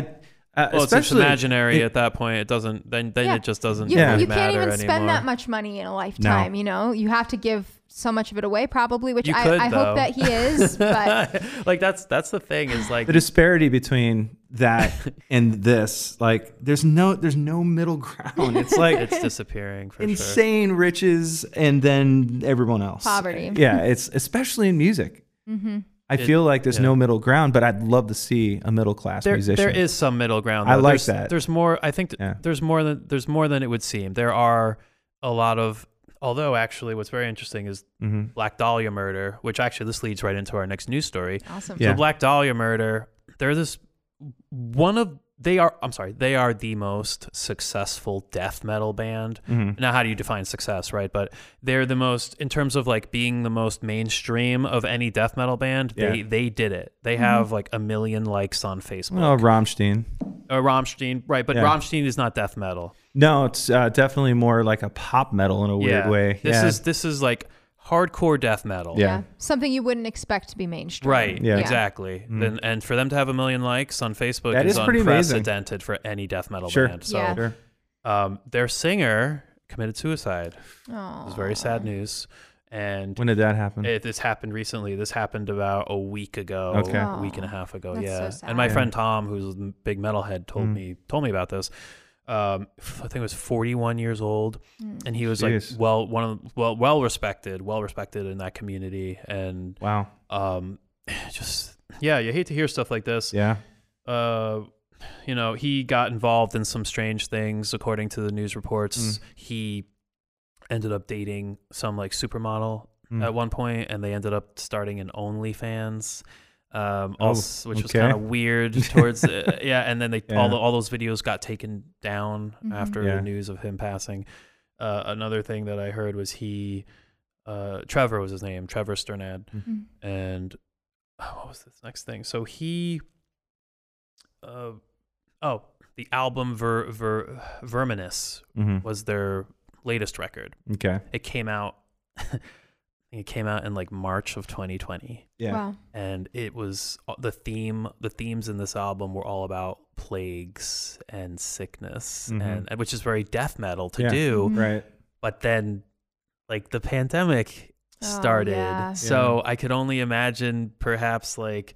uh, Well, it's, it's especially imaginary it- at that point. It doesn't. Then, then Yeah. it just doesn't. You, Yeah. you matter can't even spend that much money in a lifetime. You know, you have to give so much of it away, probably. Which You I, could, I hope that he is. But like that's that's the thing is like the disparity between that and this. Like, there's no there's no middle ground. It's like it's disappearing for sure. insane riches and then everyone else. Poverty. Yeah, it's especially in music. hmm I It- feel like there's yeah. no middle ground, but I'd love to see a middle class There, musician. there is some middle ground. I like there's, that. There's more. I think th- Yeah. there's more than there's more than it would seem. There are a lot of. Although actually, what's very interesting is hmm Black Dahlia murder, which actually this leads right into our next news story. awesome. Yeah. The Black Dahlia murder. They're this one of they are. I'm sorry. They are the most successful death metal band. hmm Now, how do you define success, right? But they're the most in terms of like being the most mainstream of any death metal band. They Yeah. They they did it. They have like a million likes on Facebook. Well, Rammstein. Uh, Rammstein, right? But Yeah. Rammstein is not death metal. No, it's uh, definitely more like a pop metal in a weird yeah. way. This yeah. is this is like hardcore death metal. Yeah. Something you wouldn't expect to be mainstream. Right. Yeah. Exactly. Mm. Then and for them to have a million likes on Facebook That is, is pretty amazing. unprecedented for any death metal Sure. band. So Yeah. Sure. um, their singer committed suicide. Oh, It was very sad news. And When did that happen? It, this happened recently. This happened about a week ago, Okay. a week and a half ago. That's yeah, so and my sad. friend Tom, who's a big metalhead, told Mm. me told me about this. Um, I think it was 41 years old, Mm. and he was Jeez. like well one of well well respected, well respected in that community, and wow. um, just yeah, you hate to hear stuff like this. Yeah. Uh, you know, he got involved in some strange things, according to the news reports. Mm. He ended up dating some like supermodel Mm. at one point, and they ended up starting an OnlyFans. Um, Oh, also, which was kind of weird towards uh, yeah, and then they all, the, all those videos got taken down Mhm. after Yeah. the news of him passing. Uh, another thing that I heard was he, uh, Trevor was his name, Trevor Strnad, Mm. and oh, what was this next thing? So he, uh, oh, the album Ver, Ver, Verminous hmm was their latest record. Okay. It came out. it came out in like March of 2020, Yeah. Wow. and it was uh, the theme. The themes in this album were all about plagues and sickness, Mhm. and, and which is very death metal to Yeah. do. Mhm. Right. But then, like the pandemic Oh, started, yeah. so I could only imagine perhaps like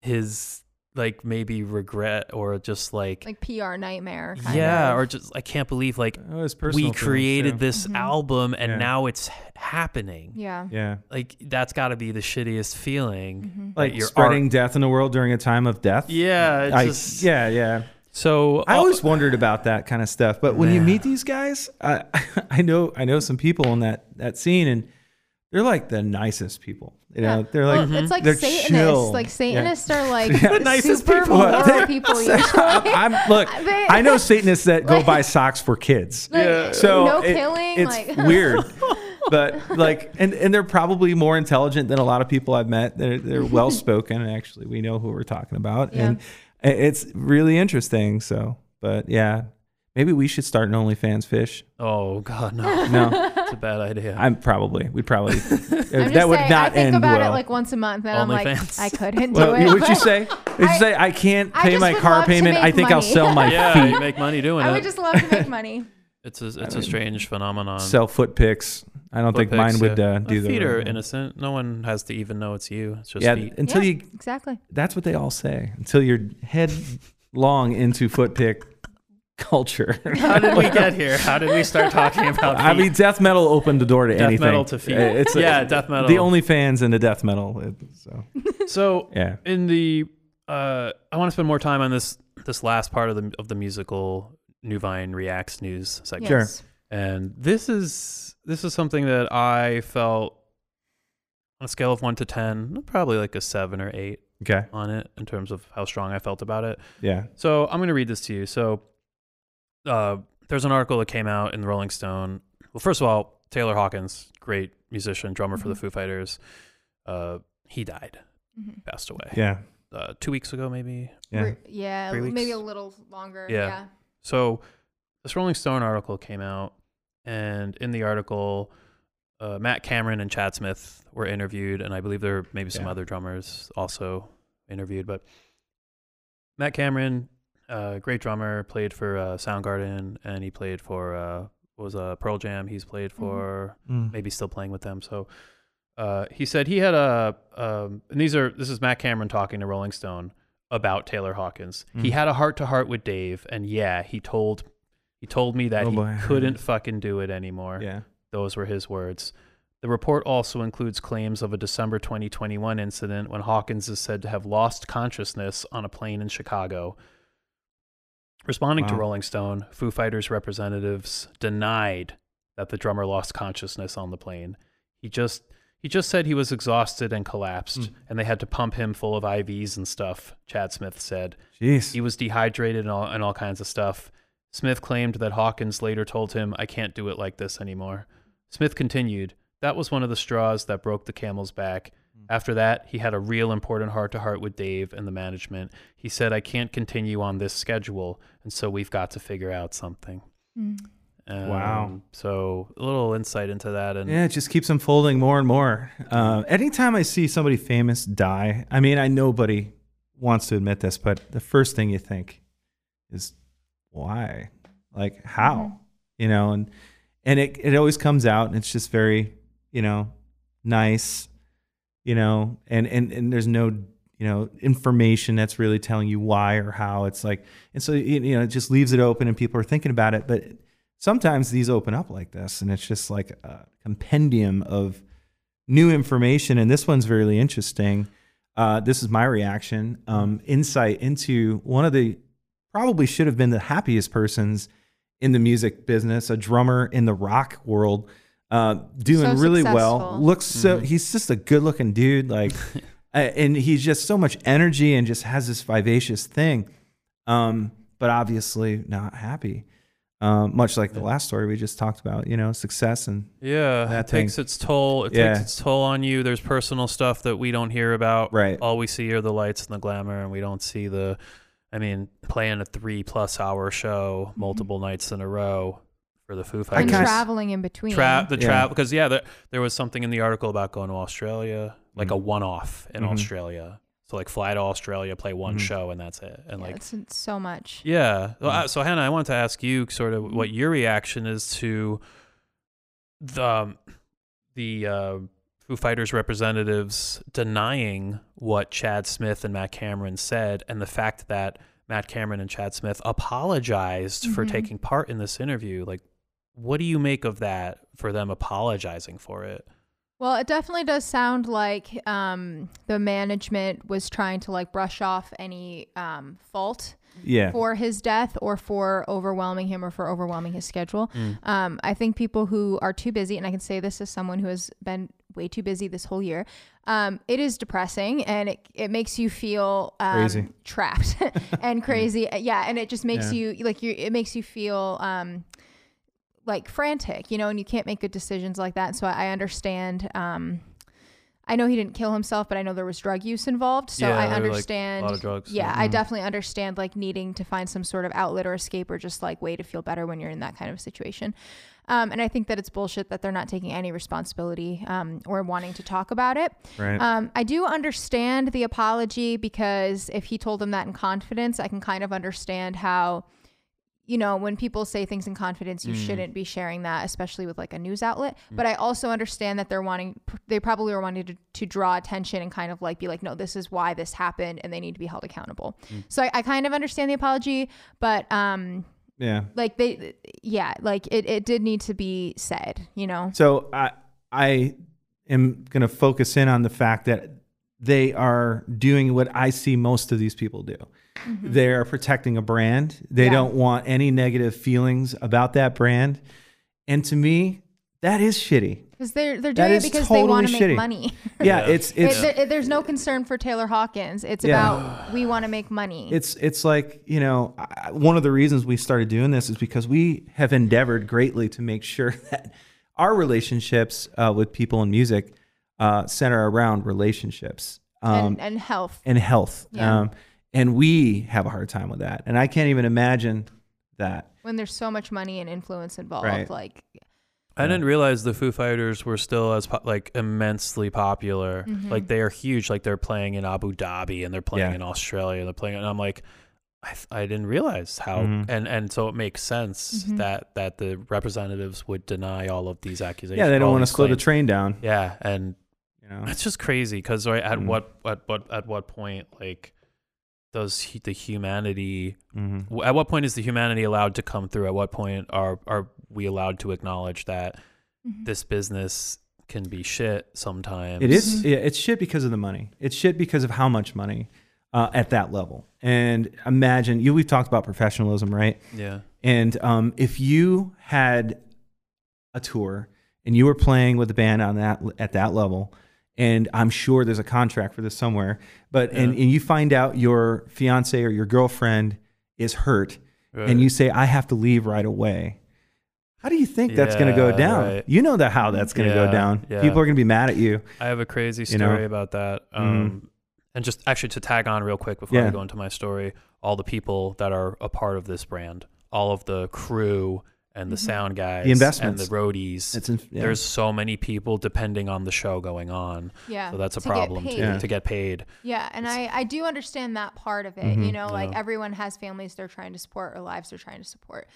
his like maybe regret or just like, Like PR nightmare. Kind yeah, of. or just I can't believe like Oh, we feelings, created too. this Mhm. album and Yeah. now it's happening. yeah. Yeah. Like that's got to be the shittiest feeling. Mhm. Like your spreading death in the world during a time of death. Yeah, it's I, just yeah, yeah. so I uh, always wondered about that kind of stuff. But when you meet these guys, I, I know I know some people in that that scene, and they're like the nicest people. You know, Yeah. they're Well, like it's like they're Satanists. chill. Like Yeah. Satanists are like The nicest super people. moral They- people. I'm look. They- I know Satanists that go Like- buy socks for kids. Like, Yeah. So no it- killing. It's like weird, but like, and and they're probably more intelligent than a lot of people I've met. They're they're well spoken. and Actually, we know who we're talking about, Yeah. and it's really interesting. So, but yeah, maybe we should start an OnlyFans fish. oh god no, No, it's a bad idea. I'm probably we'd probably I'm just that would saying, not I think end about well. it like once a month, and I'm like, OnlyFans. I couldn't do well, it. would you but- say? It's just like, I can't I pay just my would car love to payment. I make think I'll money. sell my yeah, you feet, make money doing it. I it. would just love to make money. it's a it's a strange phenomenon. sell foot picks. I don't Foot think mine pics, would yeah. uh, do the feet are right innocent. No one has to even know it's you. It's just Yeah, feet. until Yeah. you. Exactly. That's what they all say. Until you're headlong into foot pick culture. How did we get here? How did we start talking about? I mean, death metal opened the door to Death anything. Death metal to feet. Uh, It's Yeah, death metal. The only fans in the death metal. So so yeah, in the uh, I want to spend more time on this this last part of the of the musical New Vine reacts news segment. Sure. Yes. And this is this is something that I felt on a scale of one to ten, probably like a seven or eight okay, on it in terms of how strong I felt about it. yeah, So I'm going to read this to you. So uh, there's an article that came out in the Rolling Stone. Well, first of all, Taylor Hawkins, great musician, drummer for the Mhm. Foo Fighters, uh, he died, Mhm. passed away yeah, uh, two weeks ago, maybe. yeah. Re- yeah, Three maybe weeks? a little longer. Yeah. Yeah. So this Rolling Stone article came out, and in the article, uh, Matt Cameron and Chad Smith were interviewed, and I believe there were maybe some Yeah. other drummers also interviewed. But Matt Cameron, uh, great drummer, played for uh, Soundgarden, and he played for uh, what was uh, Pearl Jam. He's played for Mm. maybe still playing with them. So uh, he said he had a, um, and these are this is Matt Cameron talking to Rolling Stone about Taylor Hawkins. He Mm. had a heart to heart with Dave, and yeah, he told he told me that Oh, he boy. couldn't fucking do it anymore. Yeah. Those were his words. The report also includes claims of a December 2021 incident when Hawkins is said to have lost consciousness on a plane in Chicago. Responding to Rolling Stone, Foo Fighters representatives denied that the drummer lost consciousness on the plane. He just he just said he was exhausted and collapsed, Mm. and they had to pump him full of IVs and stuff. Chad Smith said Jeez. he was dehydrated and all, and all kinds of stuff. Smith claimed that Hawkins later told him, I can't do it like this anymore. Smith continued, That was one of the straws that broke the camel's back. After that, he had a real important heart to heart with Dave and the management. He said, I can't continue on this schedule, and so we've got to figure out something. Mm. Um, Wow. So a little insight into that. And Yeah, it just keeps unfolding more and more. Uh, anytime I see somebody famous die, I mean, I nobody wants to admit this, but the first thing you think is why, like how, Mhm. you know, and and it it always comes out, and it's just very, you know, nice, you know, and and and there's no you know information that's really telling you why or how. It's like, and so you know, it just leaves it open, and people are thinking about it, but sometimes these open up like this and it's just like a compendium of new information. And this one's really interesting. Uh, this is my reaction um, insight into one of the probably should have been the happiest persons in the music business a drummer in the rock world uh, doing So really well looks so Mhm. he's just a good looking dude like uh, and he's just so much energy and just has this vivacious thing um, but obviously not happy um, much like the last story we just talked about, you know, success and Yeah, That it takes thing. its toll. It Yeah. takes its toll on you. There's personal stuff that we don't hear about. Right. All we see are the lights and the glamour, and we don't see the. I mean, playing a three-plus hour show multiple nights in a row for the Foo And Fighters. kinda- traveling in between. Tra- the Yeah. travel because yeah, there, there was something in the article about going to Australia, like a Mhm. one-off in Mhm. Australia. So like fly to Australia, play one Mhm. show, and that's it. And Yeah, like it's, it's so much. yeah. Well, uh, so Hannah, I wanted to ask you sort of what your reaction is to the um, the uh, Foo Fighters representatives denying what Chad Smith and Matt Cameron said, and the fact that Matt Cameron and Chad Smith apologized for Mhm. taking part in this interview. Like, what do you make of that for them apologizing for it? Well, it definitely does sound like um, the management was trying to like brush off any um, fault yeah, for his death or for overwhelming him or for overwhelming his schedule. Um, I think people who are too busy, and I can say this as someone who has been way too busy this whole year, um, it is depressing and it, it makes you feel um, Crazy. trapped and crazy. Yeah. And it just makes Yeah. you like you, it makes you feel um, like frantic, you know, and you can't make good decisions like that. So I, I understand. Um, I know he didn't kill himself, but I know there was drug use involved. So Yeah, I were, like, a understand. lot of drugs, Yeah, yeah. I definitely understand like needing to find some sort of outlet or escape or just like way to feel better when you're in that kind of situation. Um, and I think that it's bullshit that they're not taking any responsibility um, or wanting to talk about it. Right. Um, I do understand the apology because if he told them that in confidence, I can kind of understand how, you know, when people say things in confidence, you mm. shouldn't be sharing that, especially with like a news outlet. Mm. But I also understand that they're wanting, they probably were wanting to, to draw attention and kind of like be like, no, this is why this happened and they need to be held accountable. Mm. So I, I kind of understand the apology, but um, yeah. like they, yeah, like it, it did need to be said, you know? So I I am going to focus in on the fact that they are doing what I see most of these people do. They are protecting a brand. They Yeah. don't want any negative feelings about that brand. And to me, that is shitty. Because they're, they're doing it because totally they want to make shitty. money. Yeah, Yeah. it's it's it, there- there's no concern for Taylor Hawkins. It's Yeah. about we want to make money. it's it's like you know I, one of the reasons we started doing this is because we have endeavored greatly to make sure that our relationships uh, with people in music uh, center around relationships um, and, and health. and health Yeah. um, and we have a hard time with that and i can't even imagine that when there's so much money and influence involved, Right. like I didn't realize the Foo Fighters were still as po- like immensely popular. Mm-hmm. Like they are huge. Like they're playing in Abu Dhabi and they're playing Yeah. in Australia. And they're playing, and I'm like, I, th- I didn't realize how. Mhm. And and so it makes sense Mhm. that that the representatives would deny all of these accusations. yeah they don't want to these slow the train down Yeah, and you know it's just crazy because right at Mhm. what at what at what point like does he, the humanity Mhm. at what point is the humanity allowed to come through? At what point are are we allowed to acknowledge that Mhm. this business can be shit sometimes? It is. Yeah, it's shit because of the money. It's shit because of how much money uh, at that level. And imagine you. We've talked about professionalism, right? Yeah. And um, if you had a tour and you were playing with a band on that at that level, and I'm sure there's a contract for this somewhere, but and, Yeah. and you find out your fiance or your girlfriend is hurt, Right. and you say I have to leave right away. How do you think that's going to go down? right. You know that how that's going to Yeah, go down. yeah. People are going to be mad at you. I have a crazy You know? story about that. Um, And just actually to tag on real quick before Yeah. I go into my story, all the people that are a part of this brand, all of the crew and the Mhm. sound guys, The investments. and the roadies. It's in, yeah. There's so many people depending on the show going on, yeah, so that's a to problem too Yeah. to get paid. Yeah, and I I do understand that part of it. Mhm. You know, like everyone has families they're trying to support or lives they're trying to support,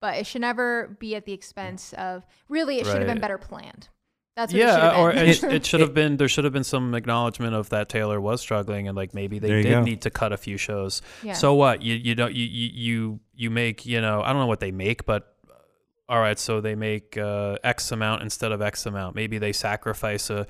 but it should never be at the expense of. Really, it should have been better planned. That's what yeah, have or been. it, it should have been. There should have been some acknowledgement of that Taylor was struggling, and like maybe they did go. need to cut a few shows. yeah. So what? You you don't you you you you make you know I don't know what they make, but all right, so they make uh, X amount instead of X amount. Maybe they sacrifice a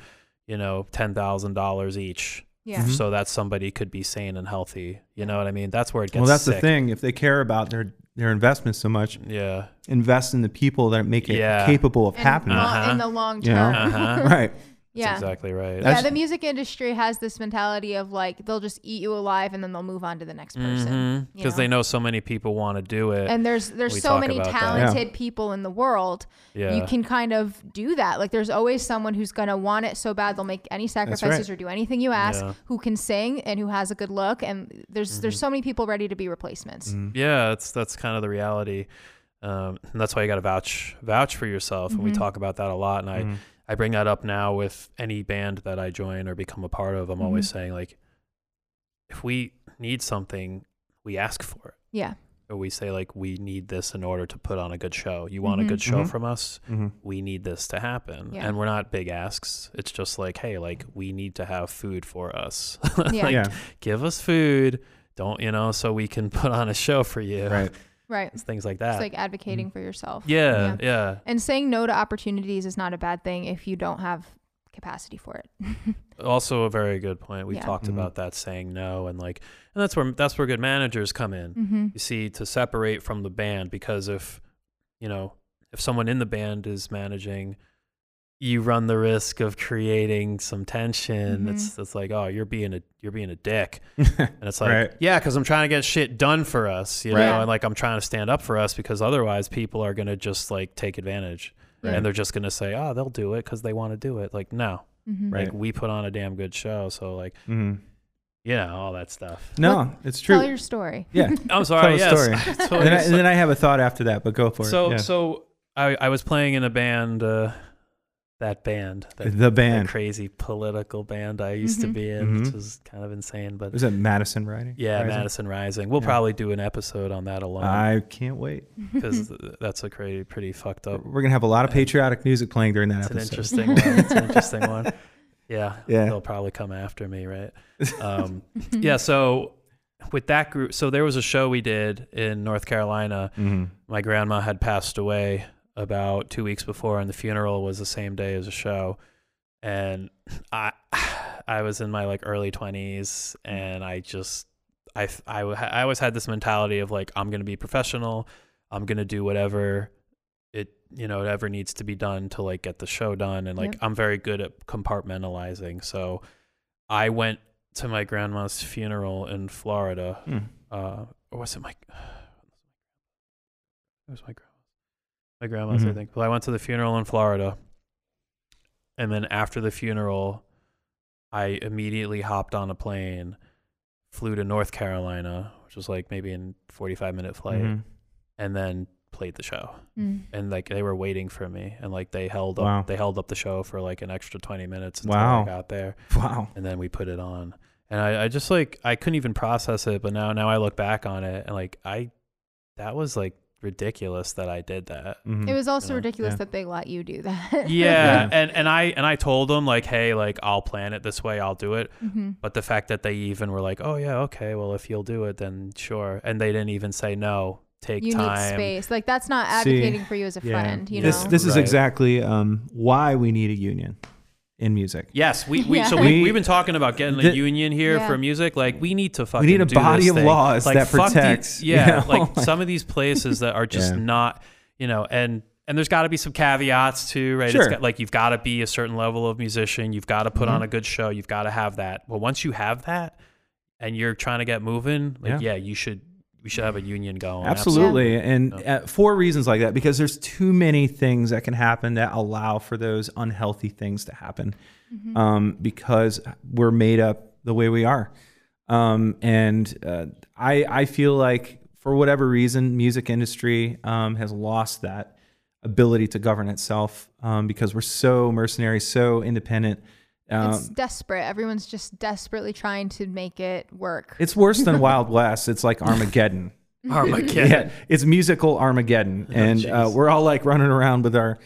you know ten thousand dollars each, yeah. Mhm. so that somebody could be sane and healthy. You know what I mean? That's where it gets. well, that's the thing. If they care about their their investment so much, Yeah. invest in the people that make it Yeah. capable of In, happening. lo- Uh-huh. in the long You know? term. Uh-huh. right. That's yeah. exactly right. Yeah, That's- the music industry has this mentality of like they'll just eat you alive and then they'll move on to the next person. you Because know? they know so many people want to do it. And there's there's We so talk many about that. talented people in the world. yeah. You can kind of do that. Like there's always someone who's gonna want it so bad they'll make any sacrifices or do anything you ask. Yeah. Who can sing and who has a good look. And there's Mm-hmm. there's so many people ready to be replacements. Mm. Yeah, that's that's kind of the reality. Um, and that's why you got to vouch vouch for yourself, and we talk about that a lot. And I. I bring that up now with any band that I join or become a part of. I'm always Mm-hmm. saying like, if we need something, we ask for it, Yeah. or we say like, we need this in order to put on a good show. You want Mhm. a good show Mhm. from us? Mhm. We need this to happen, Yeah. and we're not big asks. It's just like, hey, like we need to have food for us. Yeah. like, yeah. give us food. Don't you know? So we can put on a show for you. Right. Right. It's things like that. It's like advocating for yourself. Mm. yeah, yeah. And saying no to opportunities is not a bad thing if you don't have capacity for it. Also a very good point. We Yeah. talked Mhm. about that saying no and like and that's where that's where good managers come in. mm-hmm. You see, to separate from the band because if you know, if someone in the band is managing, you run the risk of creating some tension. Mhm. It's it's like, oh, you're being a you're being a dick. And it's like, Right. yeah, because I'm trying to get shit done for us, you Right. know, and like I'm trying to stand up for us because otherwise people are gonna just like take advantage Yeah. and they're just gonna say, oh, they'll do it because they want to do it. Like, no, Mhm. Right. Like we put on a damn good show, so like Mhm. you know all that stuff. No, it's true. Tell your story. yeah. I'm sorry. Tell a yes. story. Totally and, then I, sorry. and then I have a thought after that, but go for so it. Yeah. so I I was playing in a band. Uh, that band, that, the that band crazy political band I used to Mhm. be in, which Mhm. was kind of insane. But was it Madison writing? yeah, Rising? Madison Rising. We'll Yeah. probably do an episode on that alone I can't wait. because that's a crazy, pretty fucked up. We're gonna have a lot of Yeah. patriotic music playing during that It's an episode. interesting one. It's an interesting one. Yeah, Yeah. they'll probably come after me, right? Um, yeah. So with that group, so there was a show we did in North Carolina. Mhm. My grandma had passed away about two weeks before, and the funeral was the same day as the show. And I, I was in my like early twenties, and I just, I, I, I always had this mentality of like, I'm gonna be professional. I'm gonna do whatever it, you know, whatever needs to be done to like get the show done. And like, Yep. I'm very good at compartmentalizing. So I went to my grandma's funeral in Florida Hmm. uh, or was it my? It was my grandma's. My grandma's, I Mhm. think. Well, I went to the funeral in Florida, and then after the funeral, I immediately hopped on a plane, flew to North Carolina, which was like maybe in forty-five minute flight, Mhm. and then played the show. Mm. And like they were waiting for me, and like they held up, they held up the show for like an extra twenty minutes until Wow. I got there Wow. and then we put it on and I, I just like i couldn't even process it but now now i look back on it and like i that was like ridiculous that i did that Mhm. It was also know, ridiculous yeah. that they let you do that. yeah and and i and i told them like hey like i'll plan it this way i'll do it hmm but the fact that they even were like oh yeah okay well if you'll do it then sure and they didn't even say no take You time need space. Like that's not See, advocating for you as a Yeah. friend. You this know. this is Right. exactly um, why we need a union in music. Yes, we, we Yeah. so We- we, we've been talking about getting a The- union here Yeah. for music. Like we need to fucking We need a do body of thing. laws like, that fuck the- protects, you yeah, know, like like- some of these places that are just Yeah. not, you know, and and there's got to be some caveats too, right? Sure. It's got, like you've got to be a certain level of musician. You've got to put Mhm. on a good show. You've got to have that. Well, once you have that, and you're trying to get moving, like Yeah. yeah, you should we should have a union going. Absolutely. And Yeah. uh, for reasons like that, because there's too many things that can happen that allow for those unhealthy things to happen Mhm. um, because we're made up the way we are. Um, and uh, I, I feel like for whatever reason, music industry um, has lost that ability to govern itself um, because we're so mercenary, so independent. Um, it's desperate. Everyone's just desperately trying to make it work. it's worse than Wild West. It's like Armageddon. Armageddon. Yeah, it's musical Armageddon, and uh, we're all like running around with our,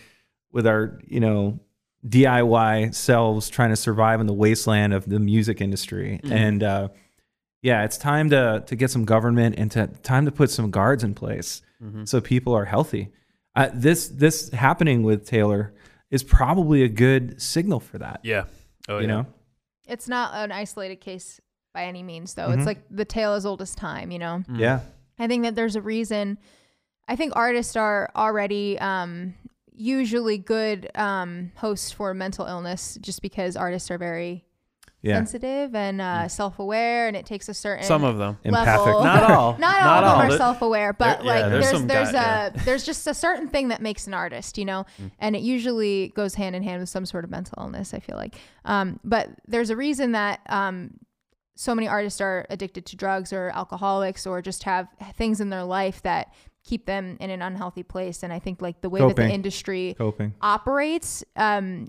with our, you know, DIY selves trying to survive in the wasteland of the music industry. Mhm. And uh, yeah, it's time to to get some government and to time to put some guards in place Mhm. so people are healthy. Uh, this this happening with Taylor is probably a good signal for that. Yeah. Oh, you yeah. know, It's not an isolated case by any means, though. Mhm. It's like the tale as old as time. You know. Mm. yeah, I think that there's a reason. I think artists are already um, usually good um, hosts for mental illness, just because artists are very yeah, sensitive and uh, self-aware, and it takes a certain Some of them. empathic. level. Not all. Not all Not of them are self-aware, but there- yeah, like there's there's there's guy- a there's just a certain thing that makes an artist, you know, Mm. and it usually goes hand in hand with some sort of mental illness. I feel like, um, but there's a reason that um, so many artists are addicted to drugs or alcoholics or just have things in their life that keep them in an unhealthy place. And I think like the way that the industry coping. operates um,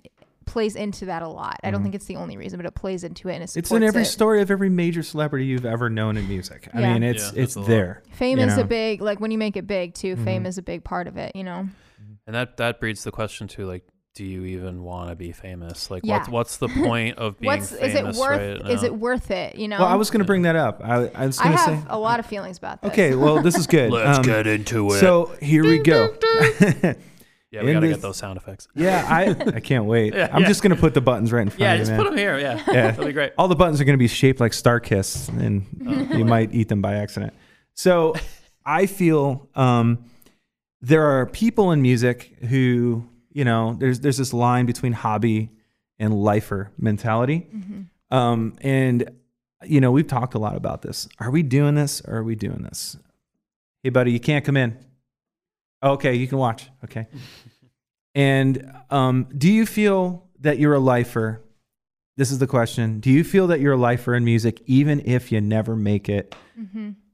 plays into that a lot. I don't Mhm. think it's the only reason, but it plays into it and it It's in every it. story of every major celebrity you've ever known in music. I Yeah. mean, it's Yeah, it's that's a lot. there. Fame is know? a big like when you make it big too. Fame Mhm. is a big part of it. You know. And that that breeds the question too, like, do you even want to be famous? Like, Yeah. what's what's the point of being What's famous is it worth? right is it worth it? You know. Well, I was going to bring that up. I, I was going to say. a lot of feelings about this. Okay, well, this is good. Let's um, get into it. So here we go. yeah, we in gotta this- get those sound effects. yeah, I I can't wait. Yeah, I'm yeah. just going to put the buttons right in front Yeah, of you, Yeah, just man. put them here. Yeah, Yeah. that'll be great. All the buttons are going to be shaped like Star Kiss, and Oh, you might eat them by accident. So I feel um, there are people in music who, you know, there's there's this line between hobby and lifer mentality. Mhm. Um, and you know, we've talked a lot about this. Are we doing this or are we doing this? Hey, buddy, you can't come in. Okay, you can watch. Okay. And um, do you feel that you're a lifer this is the question: Do you feel that you're a lifer in music, even if you never make it?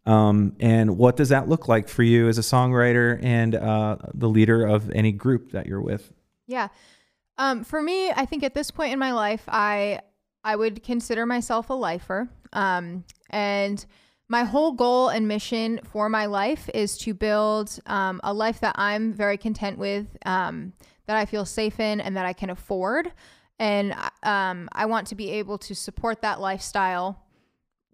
Um, and what does that look like for you as a songwriter and uh, the leader of any group that you're with? Yeah. Um, for me, I think at this point in my life, I I would consider myself a lifer. Um, and my whole goal and mission for my life is to build um, a life that I'm very content with, um, that I feel safe in, and that I can afford. And um, I want to be able to support that lifestyle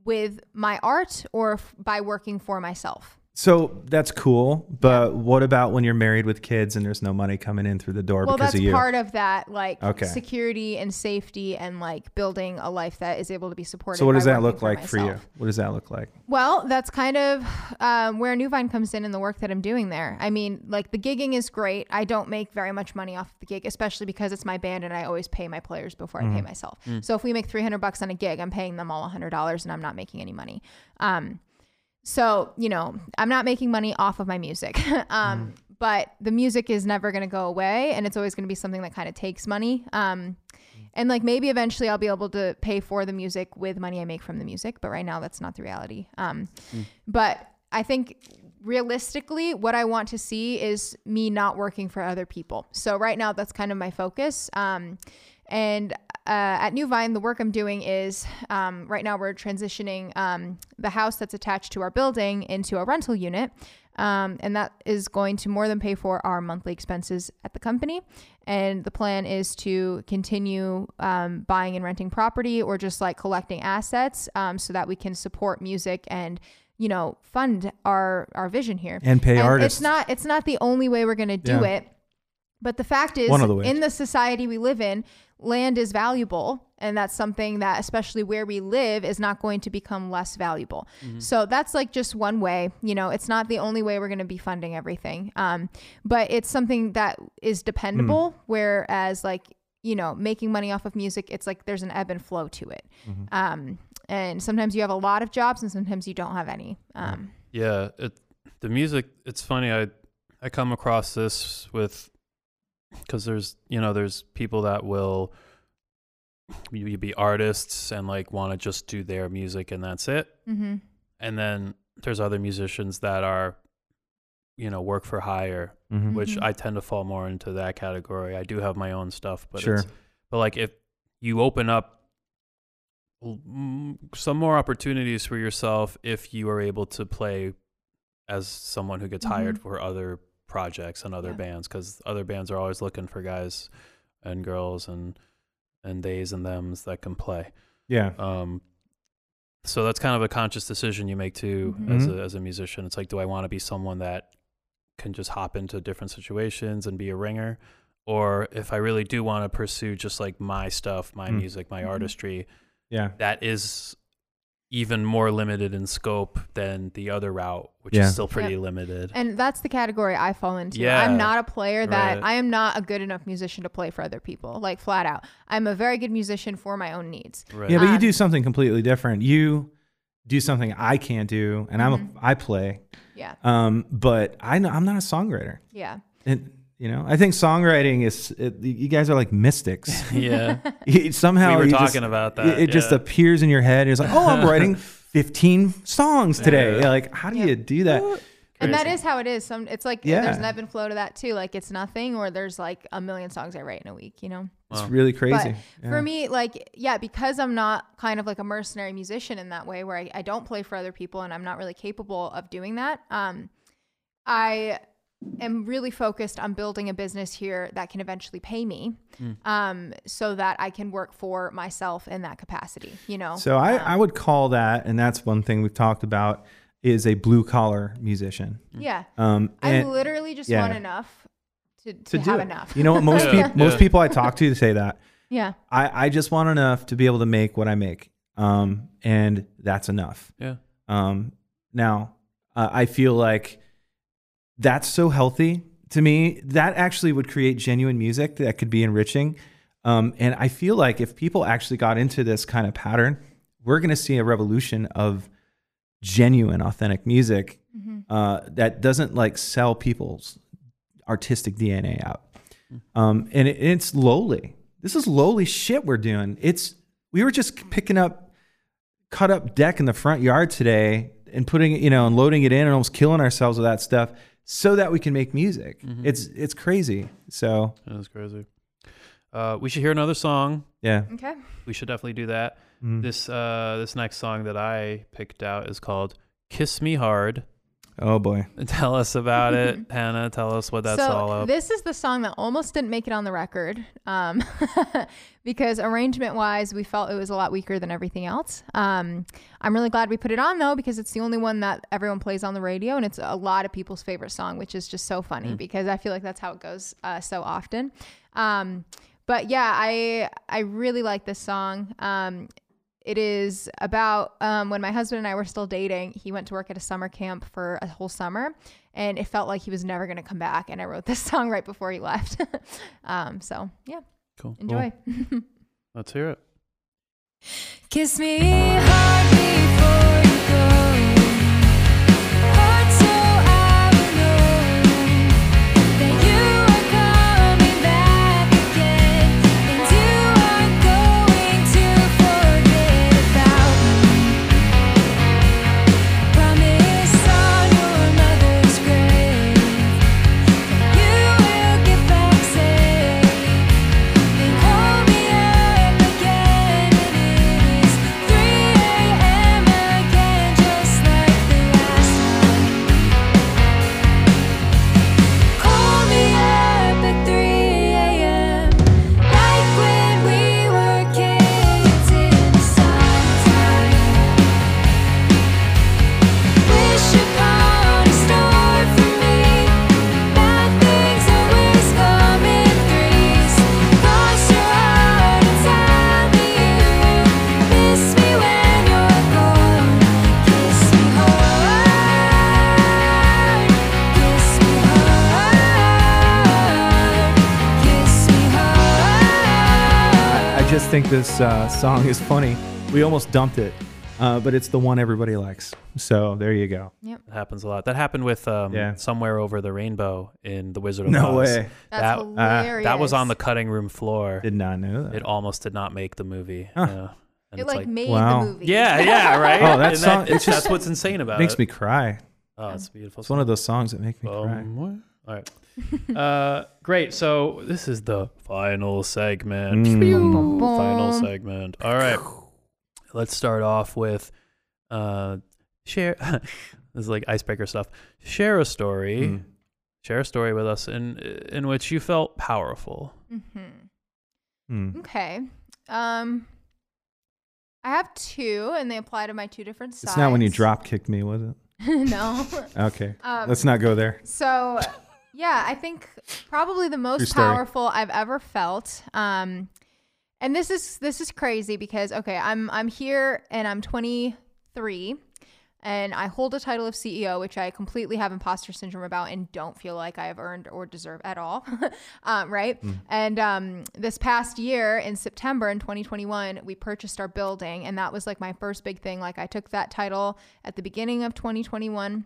with my art or f- by working for myself. So that's cool, but what about when you're married with kids and there's no money coming in through the door well because that's of you? part of that like Okay. security and safety and like building a life that is able to be supported so what does that working look like for you? What does that look like? well that's kind of um, where new vine comes in and the work that i'm doing there i mean like the gigging is great i don't make very much money off the gig especially because it's my band and i always pay my players before Mm-hmm. i pay myself so if we make 300 bucks on a gig i'm paying them all $100 and i'm not making any money um, so, you know, I'm not making money off of my music. um, but the music is never going to go away and it's always going to be something that kind of takes money. Um, and like maybe eventually I'll be able to pay for the music with money I make from the music, but right now that's not the reality. Um, but I think realistically, what I want to see is me not working for other people. So right now, that's kind of my focus. Um, and uh, at New Vine, the work I'm doing is um, right now we're transitioning um, the house that's attached to our building into a rental unit. Um, and that is going to more than pay for our monthly expenses at the company. And the plan is to continue um, buying and renting property or just like collecting assets um, so that we can support music and you know fund our our vision here And pay artists. It's not it's not the only way we're going to do Yeah. it. But the fact is, One of the ways. in the society we live in, land is valuable. And that's something that, especially where we live, is not going to become less valuable. So that's like just one way. You know, it's not the only way we're going to be funding everything. Um, but it's something that is dependable. Whereas, like, you know, making money off of music, it's like there's an ebb and flow to it. Um, and sometimes you have a lot of jobs and sometimes you don't have any. Um, Yeah, it the music. It's funny. I I come across this with because there's you know there's people that will you you be artists and like want to just do their music and that's it, hmm and then there's other musicians that are you know work for hire, Mhm. which Mhm. I tend to fall more into that category. I do have my own stuff, but Sure. it's, but like if you open up some more opportunities for yourself if you are able to play as someone who gets hired Mhm. for other projects and other Yeah. bands because other bands are always looking for guys and girls and and theys and thems that can play Yeah. um so that's kind of a conscious decision you make too as Mhm. a as a musician it's like do i want to be someone that can just hop into different situations and be a ringer or if i really do want to pursue just like my stuff my Mm. music my Mhm. artistry Yeah. that is even more limited in scope than the other route which Yeah. is still pretty Yep. limited And that's the category I fall into. Yeah. I'm not a player that Right. I am not a good enough musician to play for other people, like flat out. I'm a very good musician for my own needs. right Yeah, but you Um, do something completely different. You do something I can't do, and I'm Mhm. a, I play. Yeah. Um, but I know I'm not a songwriter. Yeah. And you know, I think songwriting is it, you guys are like mystics. yeah You- Somehow we were you talking just, about it, that it just yeah. appears in your head. It's like, oh, I'm writing 15 songs today. Yeah. Like, how do Yeah. you do that? And that is how it is. Some it's like Yeah. there's an ebb and flow to that too. Like it's nothing or there's like a million songs I write in a week, you know? It's Wow. really crazy. For Yeah. me, like, yeah, because I'm not kind of like a mercenary musician in that way where I, I don't play for other people and I'm not really capable of doing that. Um, I am really focused on building a business here that can eventually pay me um, so that I can work for myself in that capacity, you know? So I, Um, I would call that, and that's one thing we've talked about, is a blue collar musician. yeah. Um, I literally just yeah. want enough to, to, to do have enough. You know what? Most Yeah. people, most Yeah. people I talk to say that. yeah. I, I just want enough to be able to make what I make. Um, and that's enough. yeah Um, now, uh, I feel like that's so healthy to me. That actually would create genuine music that could be enriching. Um, and I feel like if people actually got into this kind of pattern, we're going to see a revolution of genuine, authentic music Mhm. uh, that doesn't like sell people's artistic DNA out. Um, and it, it's lowly. This is lowly shit we're doing. It's we were just picking up cut up deck in the front yard today and putting it, you know, and loading it in and almost killing ourselves with that stuff so that we can make music. Mhm. It's it's crazy. So That's crazy. Uh, we should hear another song. yeah. Okay. We should definitely do that. Mm. This uh, this next song that I picked out is called "Kiss Me Hard." Oh boy. Tell us about it, Hannah. Tell us what that's so all up. this is the song that almost didn't make it on the record um, because arrangement wise we felt it was a lot weaker than everything else um, i'm really glad we put it on though because it's the only one that everyone plays on the radio and it's a lot of people's favorite song which is just so funny because i feel like that's how it goes uh, so often um, but yeah i i really like this song um, it is about um, when my husband and I were still dating. He went to work at a summer camp for a whole summer, and it felt like he was never going to come back. And I wrote this song right before he left. um, so yeah, Cool. enjoy. Let's hear it. Kiss me hard before think this uh, song is funny. We almost dumped it, uh, but it's the one everybody likes. So there you go. Yep. It happens a lot. That happened with um, Yeah. "Somewhere Over the Rainbow" in The Wizard of No Oz. way. That's That- hilarious. That was on the cutting room floor. Did not know that. It almost did not make the movie. Huh. Yeah. And It it's like, made wow. the movie. yeah, yeah, right. Oh, that And song- it's it's just- that's what's insane about it. makes it. me cry. Oh, it's a beautiful. It's one of those songs that make me cry. Um, All right. uh, great. So this is the final segment. Mm. Phew. Bum, bum, Final segment. All right. Let's start off with uh, share. this is like icebreaker stuff. Share a story. Mm. Share a story with us in in which you felt powerful. Mm-hmm. Mm. Okay. Um, I have two, and they apply to my two different sides. It's not when you drop kicked me, was it? no. Okay. Um, Let's not go there. So, yeah, I think probably the most powerful I've ever felt. Um, and this is this is crazy because okay, I'm I'm here and I'm 23, and I hold a title of CEO, which I completely have imposter syndrome about and don't feel like I have earned or deserve at all. um, right? And um, this past year in September in 2021, we purchased our building, and that was like my first big thing. Like I took that title at the beginning of 2021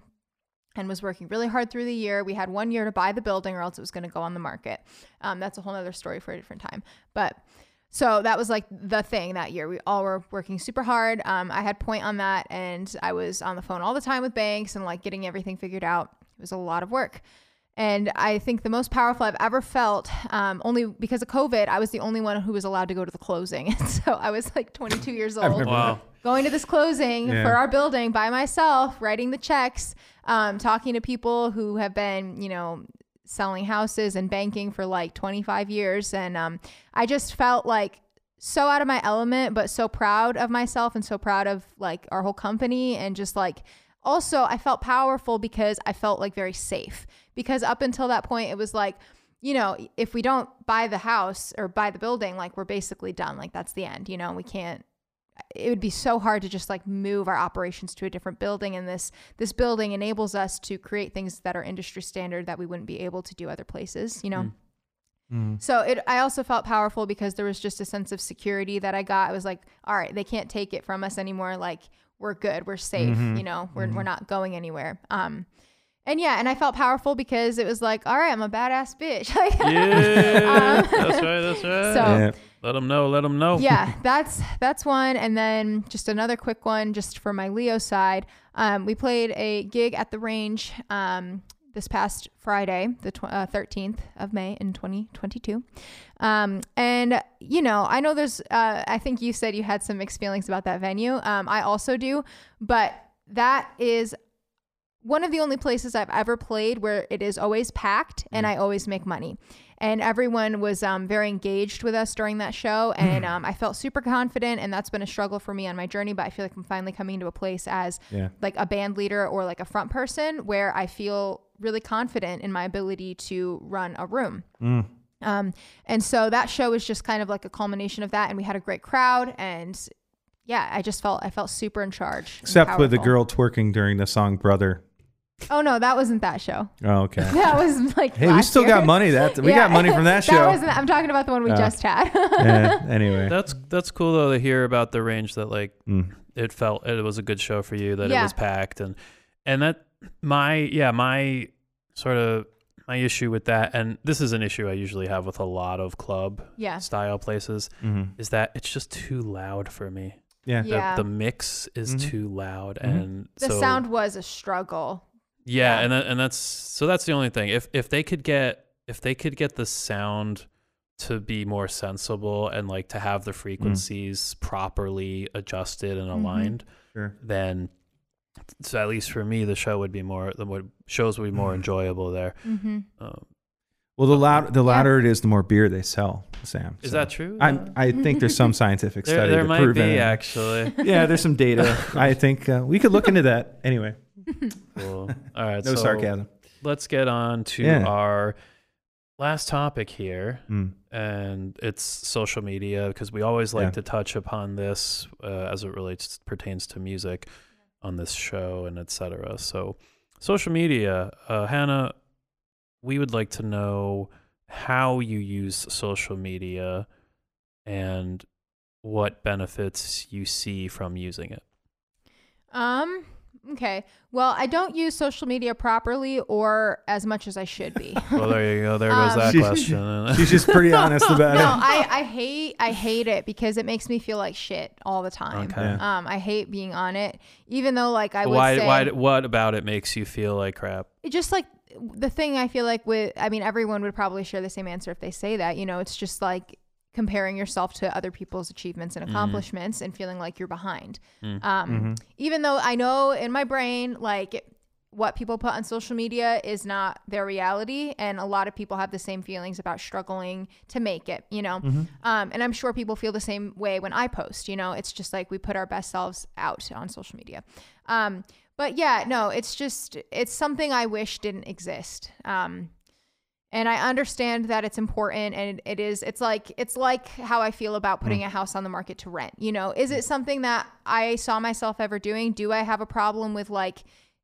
and was working really hard through the year. We had one year to buy the building, or else it was going to go on the market. Um, that's a whole other story for a different time. But so that was like the thing that year. We all were working super hard. Um, I had point on that, and I was on the phone all the time with banks and like getting everything figured out. It was a lot of work. And I think the most powerful I've ever felt, um, only because of COVID, I was the only one who was allowed to go to the closing. And so I was like 22 years old Wow. going to this closing Yeah. for our building by myself, writing the checks, um, talking to people who have been, you know, selling houses and banking for like 25 years. And um, I just felt like so out of my element, but so proud of myself and so proud of like our whole company. And just like also, I felt powerful because I felt like very safe. Because up until that point, it was like, you know, if we don't buy the house or buy the building, like we're basically done. Like that's the end, you know, we can't it would be so hard to just like move our operations to a different building and this this building enables us to create things that are industry standard that we wouldn't be able to do other places you know Mm. so it i also felt powerful because there was just a sense of security that i got i was like all right they can't take it from us anymore like we're good we're safe Mhm. you know we're, we're not going anywhere um and yeah, and I felt powerful because it was like, all right, I'm a badass bitch. Like, Yeah, um, that's right. That's right. So- Yeah. let them know. Let them know. yeah, that's that's one, and then just another quick one, just for my Leo side. Um, we played a gig at the range um, this past Friday, the tw- uh, 13th of May in 2022. Um, and you know, I know there's. Uh, I think you said you had some mixed feelings about that venue. Um, I also do, but that is one of the only places I've ever played where it is always packed and I always make money. And everyone was um, very engaged with us during that show. And um, I felt super confident. And that's been a struggle for me on my journey. But I feel like I'm finally coming to a place as Yeah. like a band leader or like a front person where I feel really confident in my ability to run a room. Mm. Um, and so that show was just kind of like a culmination of that. And we had a great crowd. And yeah, I just felt I felt super in charge. Except with the girl twerking during the song "Brother." Oh no, that wasn't that show. Oh, okay. That was like Hey, we still year. got money. That we Yeah. got money from that show. wasn't. I'm talking about the one we Oh. just had. yeah, anyway. That's that's cool though to hear about the range that like Mm. it felt it was a good show for you that it was packed and and that my yeah my sort of my issue with that and this is an issue I usually have with a lot of club yeah. style places Mhm. is that it's just too loud for me. Yeah. The, Yeah. the mix is Mhm. too loud Mhm. and The so, sound was a struggle. yeah, yeah. and that, and that's so that's the only thing. If if they could get if they could get the sound to be more sensible and like to have the frequencies properly adjusted and Mhm. aligned, Sure. then so at least for me the show would be more the would shows would be more Mhm. enjoyable there. Mm-hmm. Um, Well, the loud, the Yeah. louder it is, the more beer they sell, Sam. is So that true? I'm, I think there's some scientific study there to might prove be it. actually. Yeah, there's some data. I think uh, we could look into that. Anyway, cool. All right, no so sarcasm. let's get on to Yeah. our last topic here. Mm. and it's social media because we always like Yeah. to touch upon this uh, as it relates pertains to music on this show and etc. So, social media, uh, Hannah, we would like to know how you use social media and what benefits you see from using it. Um. Okay. Well, I don't use social media properly or as much as I should be. Well, there you go. There goes Um, that She's- question. She's just pretty honest about no, it. I, I hate I hate it because it makes me feel like shit all the time. Okay. Um, I hate being on it, even though like I would why? say Why? What about it makes you feel like crap? it just like the thing I feel like with I mean everyone would probably share the same answer if they say that you know it's just like comparing yourself to other people's achievements and Mhm. accomplishments and feeling like you're behind Mm. um Mhm. even though I know in my brain like what people put on social media is not their reality and a lot of people have the same feelings about struggling to make it you know Mhm. um, and i'm sure people feel the same way when i post you know it's just like we put our best selves out on social media um, but yeah no it's just it's something i wish didn't exist um, and i understand that it's important and it is it's like it's like how i feel about putting mm. a house on the market to rent you know? Is mm. it something that i saw myself ever doing? Do i have a problem with like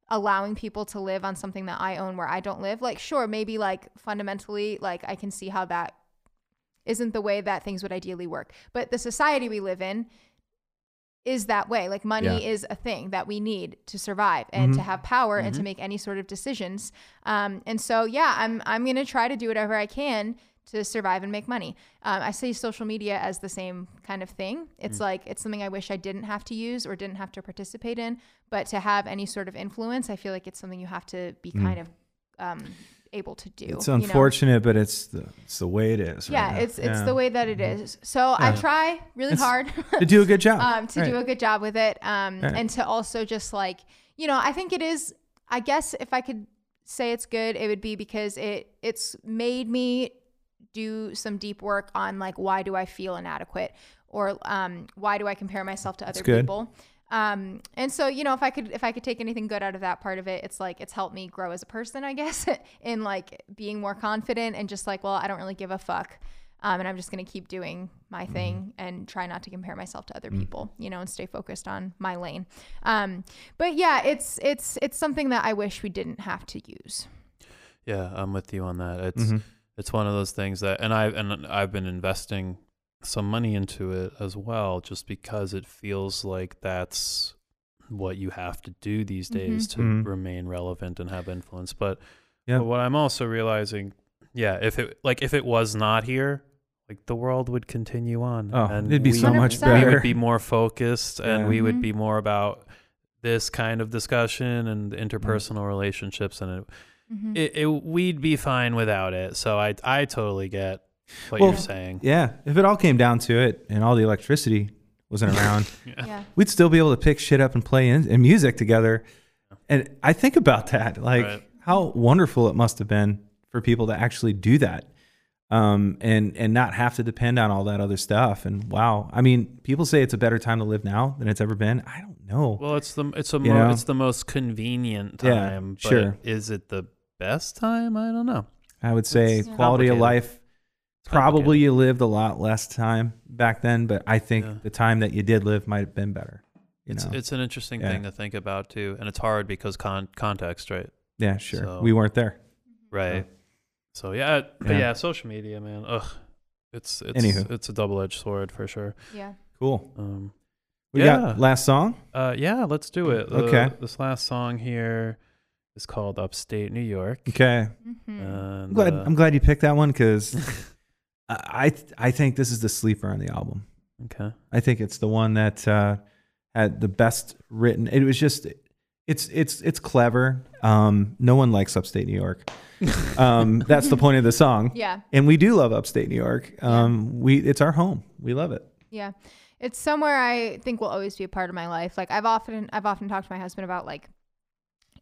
allowing people to live on something that i own where i don't live? Like sure maybe like fundamentally like i can see how that isn't the way that things would ideally work. But the society we live in is that way like money Yeah. is a thing that we need to survive and to Mhm. have power and to Mhm. make any sort of decisions um, and so yeah i'm i'm going to try to do whatever i can to survive and make money um, i see social media as the same kind of thing it's Mm. like it's something i wish i didn't have to use or didn't have to participate in but to have any sort of influence i feel like it's something you have to be Mm. kind of um, able to do It's you know? unfortunate, but it's the it's the way it is. yeah right? it's it's Yeah. the way that it is so i try really It's- hard to do a good job. um, to do a good job with it um, Right. and to also just like you know i think it is i guess if i could say it's good it would be because it it's made me do some deep work on like why do i feel inadequate or um, why do i compare myself to other people um, and so you know if i could if i could take anything good out of that part of it it's like it's helped me grow as a person i guess in like being more confident and just like well i don't really give a fuck um, and i'm just going to keep doing my Mm-hmm. thing and try not to compare myself to other people you know and stay focused on my lane um, but yeah it's it's it's something that i wish we didn't have to use Yeah, I'm with you on that. It's Mhm. it's one of those things that and I and I've been investing some money into it as well just because it feels like that's what you have to do these days to Mhm. remain relevant and have influence. But Yeah. but what I'm also realizing, yeah, if it like if it was not here, like the world would continue on. Oh, and it'd be we, so much 100%. we would be more focused and Yeah. we would Mhm. be more about this kind of discussion and Mm. interpersonal relationships and it, Mhm. it, it we'd be fine without it. So I I totally get what Well, you're saying. Yeah, if it all came down to it and all the electricity wasn't around, yeah. we'd still be able to pick shit up and play in, in music together. And I think about that, like Right. how wonderful it must have been for people to actually do that, um, and and not have to depend on all that other stuff. And wow, I mean, people say it's a better time to live now than it's ever been. I don't know. Well, it's the it's a mo- it's the most convenient Yeah, time. but sure. Is it the best time? I don't know. I would say It's quality of life. It's Probably you lived a lot less time back then, but I think Yeah. the time that you did live might have been better. You It's know? it's an interesting Yeah. thing to think about too, and it's hard because con- context, right? yeah, sure. so- we weren't there. Right. So yeah, but Yeah. yeah. social media, man. Ugh, it's it's Anywho. it's a double edged sword for sure. Yeah. Cool. Um, We Yeah. got last song. uh, yeah, let's do it. Uh, Okay. this last song here is called "Upstate New York." Okay. Mhm. And, I'm glad. uh, I'm glad you picked that one because I I think this is the sleeper on the album. okay. I think it's the one that uh, had the best written. It was just it's it's it's clever. Um, no one likes upstate New York. Um, that's the point of the song. Yeah. And we do love upstate New York. Um, we it's our home. We love it. Yeah. It's somewhere I think will always be a part of my life. Like I've often I've often talked to my husband about like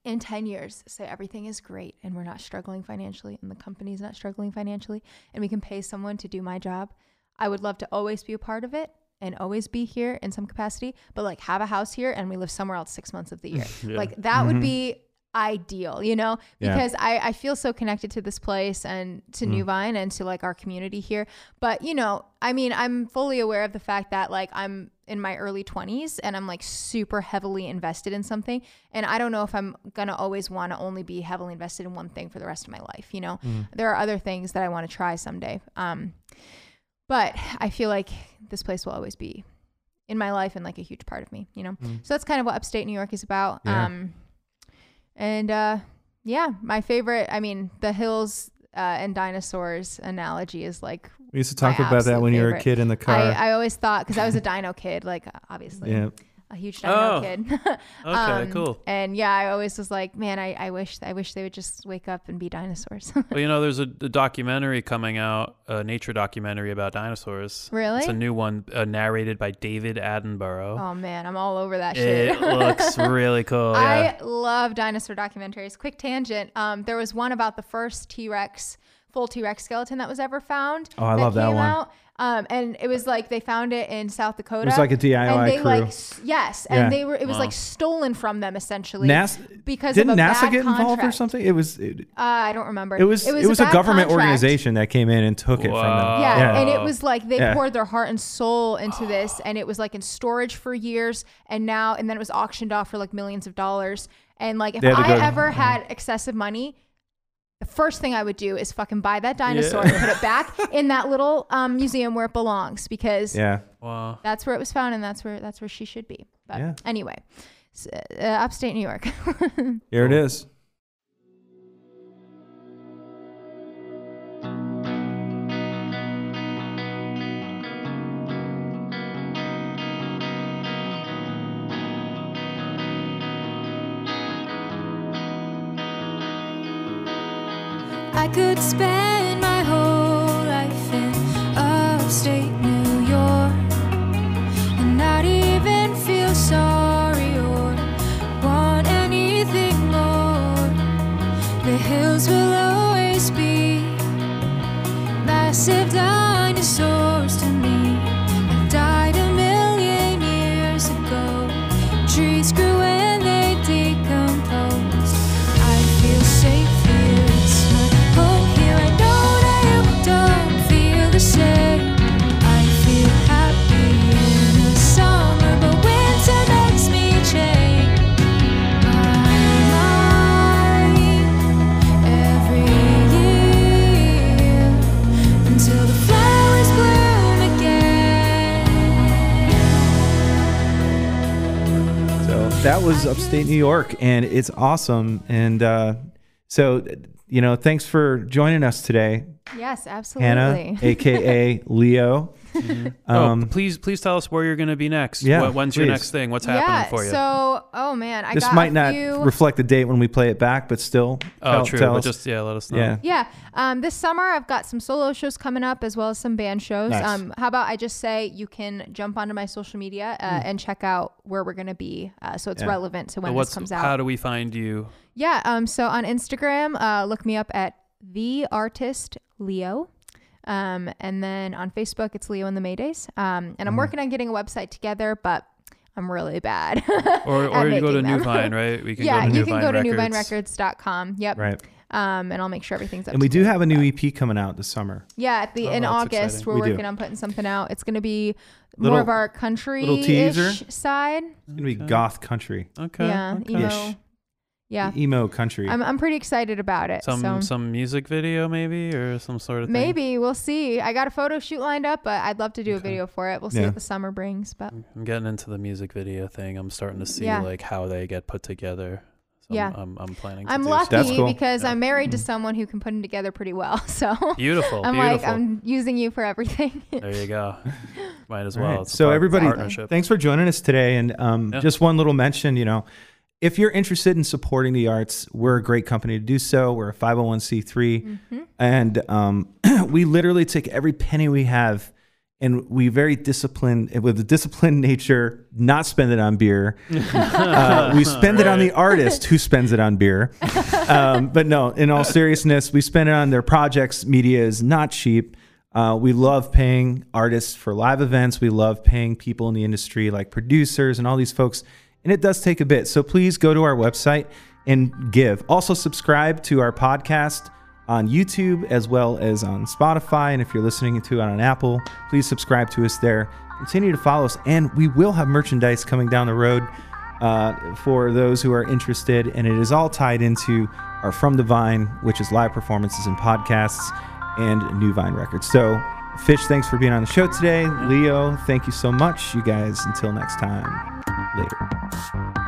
in 10 years say everything is great and we're not struggling financially and the company's not struggling financially and we can pay someone to do my job. I would love to always be a part of it and always be here in some capacity, but like have a house here and we live somewhere else 6 months of the year. Yeah. Like that Mhm. would be ideal, you know, Yeah. because I, I feel so connected to this place and to Mm. New Vine and to like our community here. But, you know, I mean, I'm fully aware of the fact that like I'm in my early 20s and I'm like super heavily invested in something. And I don't know if I'm going to always want to only be heavily invested in one thing for the rest of my life, you know? Mm. There are other things that I want to try someday. Um, but I feel like this place will always be in my life and like a huge part of me, you know? Mm. So that's kind of what upstate New York is about. Yeah. Um, and uh, yeah, my favorite, I mean, the hills uh, and dinosaurs analogy is like, We used to talk about that when you were a kid in the car. I, I always thought, because I was a dino kid, like obviously yeah. A huge dino Oh. kid. Okay, Um, cool. And yeah, I always was like, man, I, I wish I wish they would just wake up and be dinosaurs. Well, you know, there's a, a documentary coming out, a nature documentary about dinosaurs. really? It's a new one uh, narrated by David Attenborough. oh man, I'm all over that shit. it looks really cool. Yeah. I love dinosaur documentaries. Quick tangent. Um, there was one about the first T Rex, full T Rex skeleton that was ever found. Oh, I love that one. Out. Um, and it was like they found it in South Dakota. It was like a DIY and they crew. like yes, Yeah. and they were it was Wow. like stolen from them essentially NASA because didn't of a NASA bad get involved or something? It was it, Uh, I don't remember. it was it was, a, bad government contract. organization that came in and took it from them. Yeah, Yeah. and it was like they Yeah. poured their heart and soul into this, and it was like in storage for years, and now and then it was auctioned off for like millions of dollars. And like if They had to I ever had excessive money, the first thing I would do is fucking buy that dinosaur and put it back in that little um, museum where it belongs because Yeah. wow. that's where it was found and that's where that's where she should be. But Yeah. anyway, s- uh, upstate New York. Here it is. I was upstate New York, and it's awesome. And uh, so, you know, thanks for joining us today, Yes, absolutely. Hannah, absolutely. aka Leo. Um, oh, please, please tell us where you're going to be next. Yeah, What- when's your next thing? What's yeah. happening for you? So, oh man, I this got might not few. reflect the date when we play it back, but still. oh, tell- true. tell But us. just yeah, let us know. yeah. Yeah. Um, this summer, I've got some solo shows coming up as well as some band shows. Nice. Um, how about I just say you can jump onto my social media uh, and check out where we're going to be uh, so it's. Yeah. relevant to when what's this comes out. how do we find you? yeah. Um, so on Instagram, uh, look me up at The Artist Leo. Um, and then on Facebook, it's Leo and the Maydays. Um, and I'm Mm-hmm. working on getting a website together, but I'm really bad. Or at or you go to making them. Newvine, right? We can yeah, go to you Newvine can go to Records. newvinerecords.com. Yep. Right. Um, and I'll make sure everything's up And we to do have a new EP coming out this summer. Yeah, at the Oh, in August exciting. we're We do. working on putting something out. It's going to be Little- more of our country teaser? side. It's gonna be Okay. goth country, Okay. yeah, okay. emo. Ish. Yeah, emo country. I'm I'm pretty excited about it. Some so some music video maybe or some sort of thing? maybe we'll see. I got a photo shoot lined up, but I'd love to do a video for it. We'll see Yeah. what the summer brings. But I'm getting into the music video thing. I'm starting to see Yeah. like how they get put together. So Yeah. I'm, I'm, I'm planning. To I'm do lucky That's cool. because Yeah. I'm married to someone who can put them together pretty well. So Beautiful. I'm beautiful. like I'm using you for everything. there you go. Might as well. right. So par- everybody, partnership. thanks for joining us today. And um, Yeah. just one little mention, you know, if you're interested in supporting the arts, we're a great company to do so. We're a 501c3, Mm-hmm. and um, we literally take every penny we have. And we very disciplined, with a disciplined nature, not spend it on beer. uh, we spend it on the artist who spends it on beer. Um, but no, in all seriousness, we spend it on their projects. Media is not cheap. Uh, we love paying artists for live events. We love paying people in the industry like producers and all these folks. And it does take a bit. So please go to our website and give. Also, subscribe to our podcast on YouTube as well as on Spotify. And if you're listening to it on Apple, please subscribe to us there. Continue to follow us. And we will have merchandise coming down the road uh, for those who are interested. And it is all tied into our From the Vine, which is live performances and podcasts, and New Vine Records. So, Fish, thanks for being on the show today. Leo, thank you so much. You guys, until next time, later.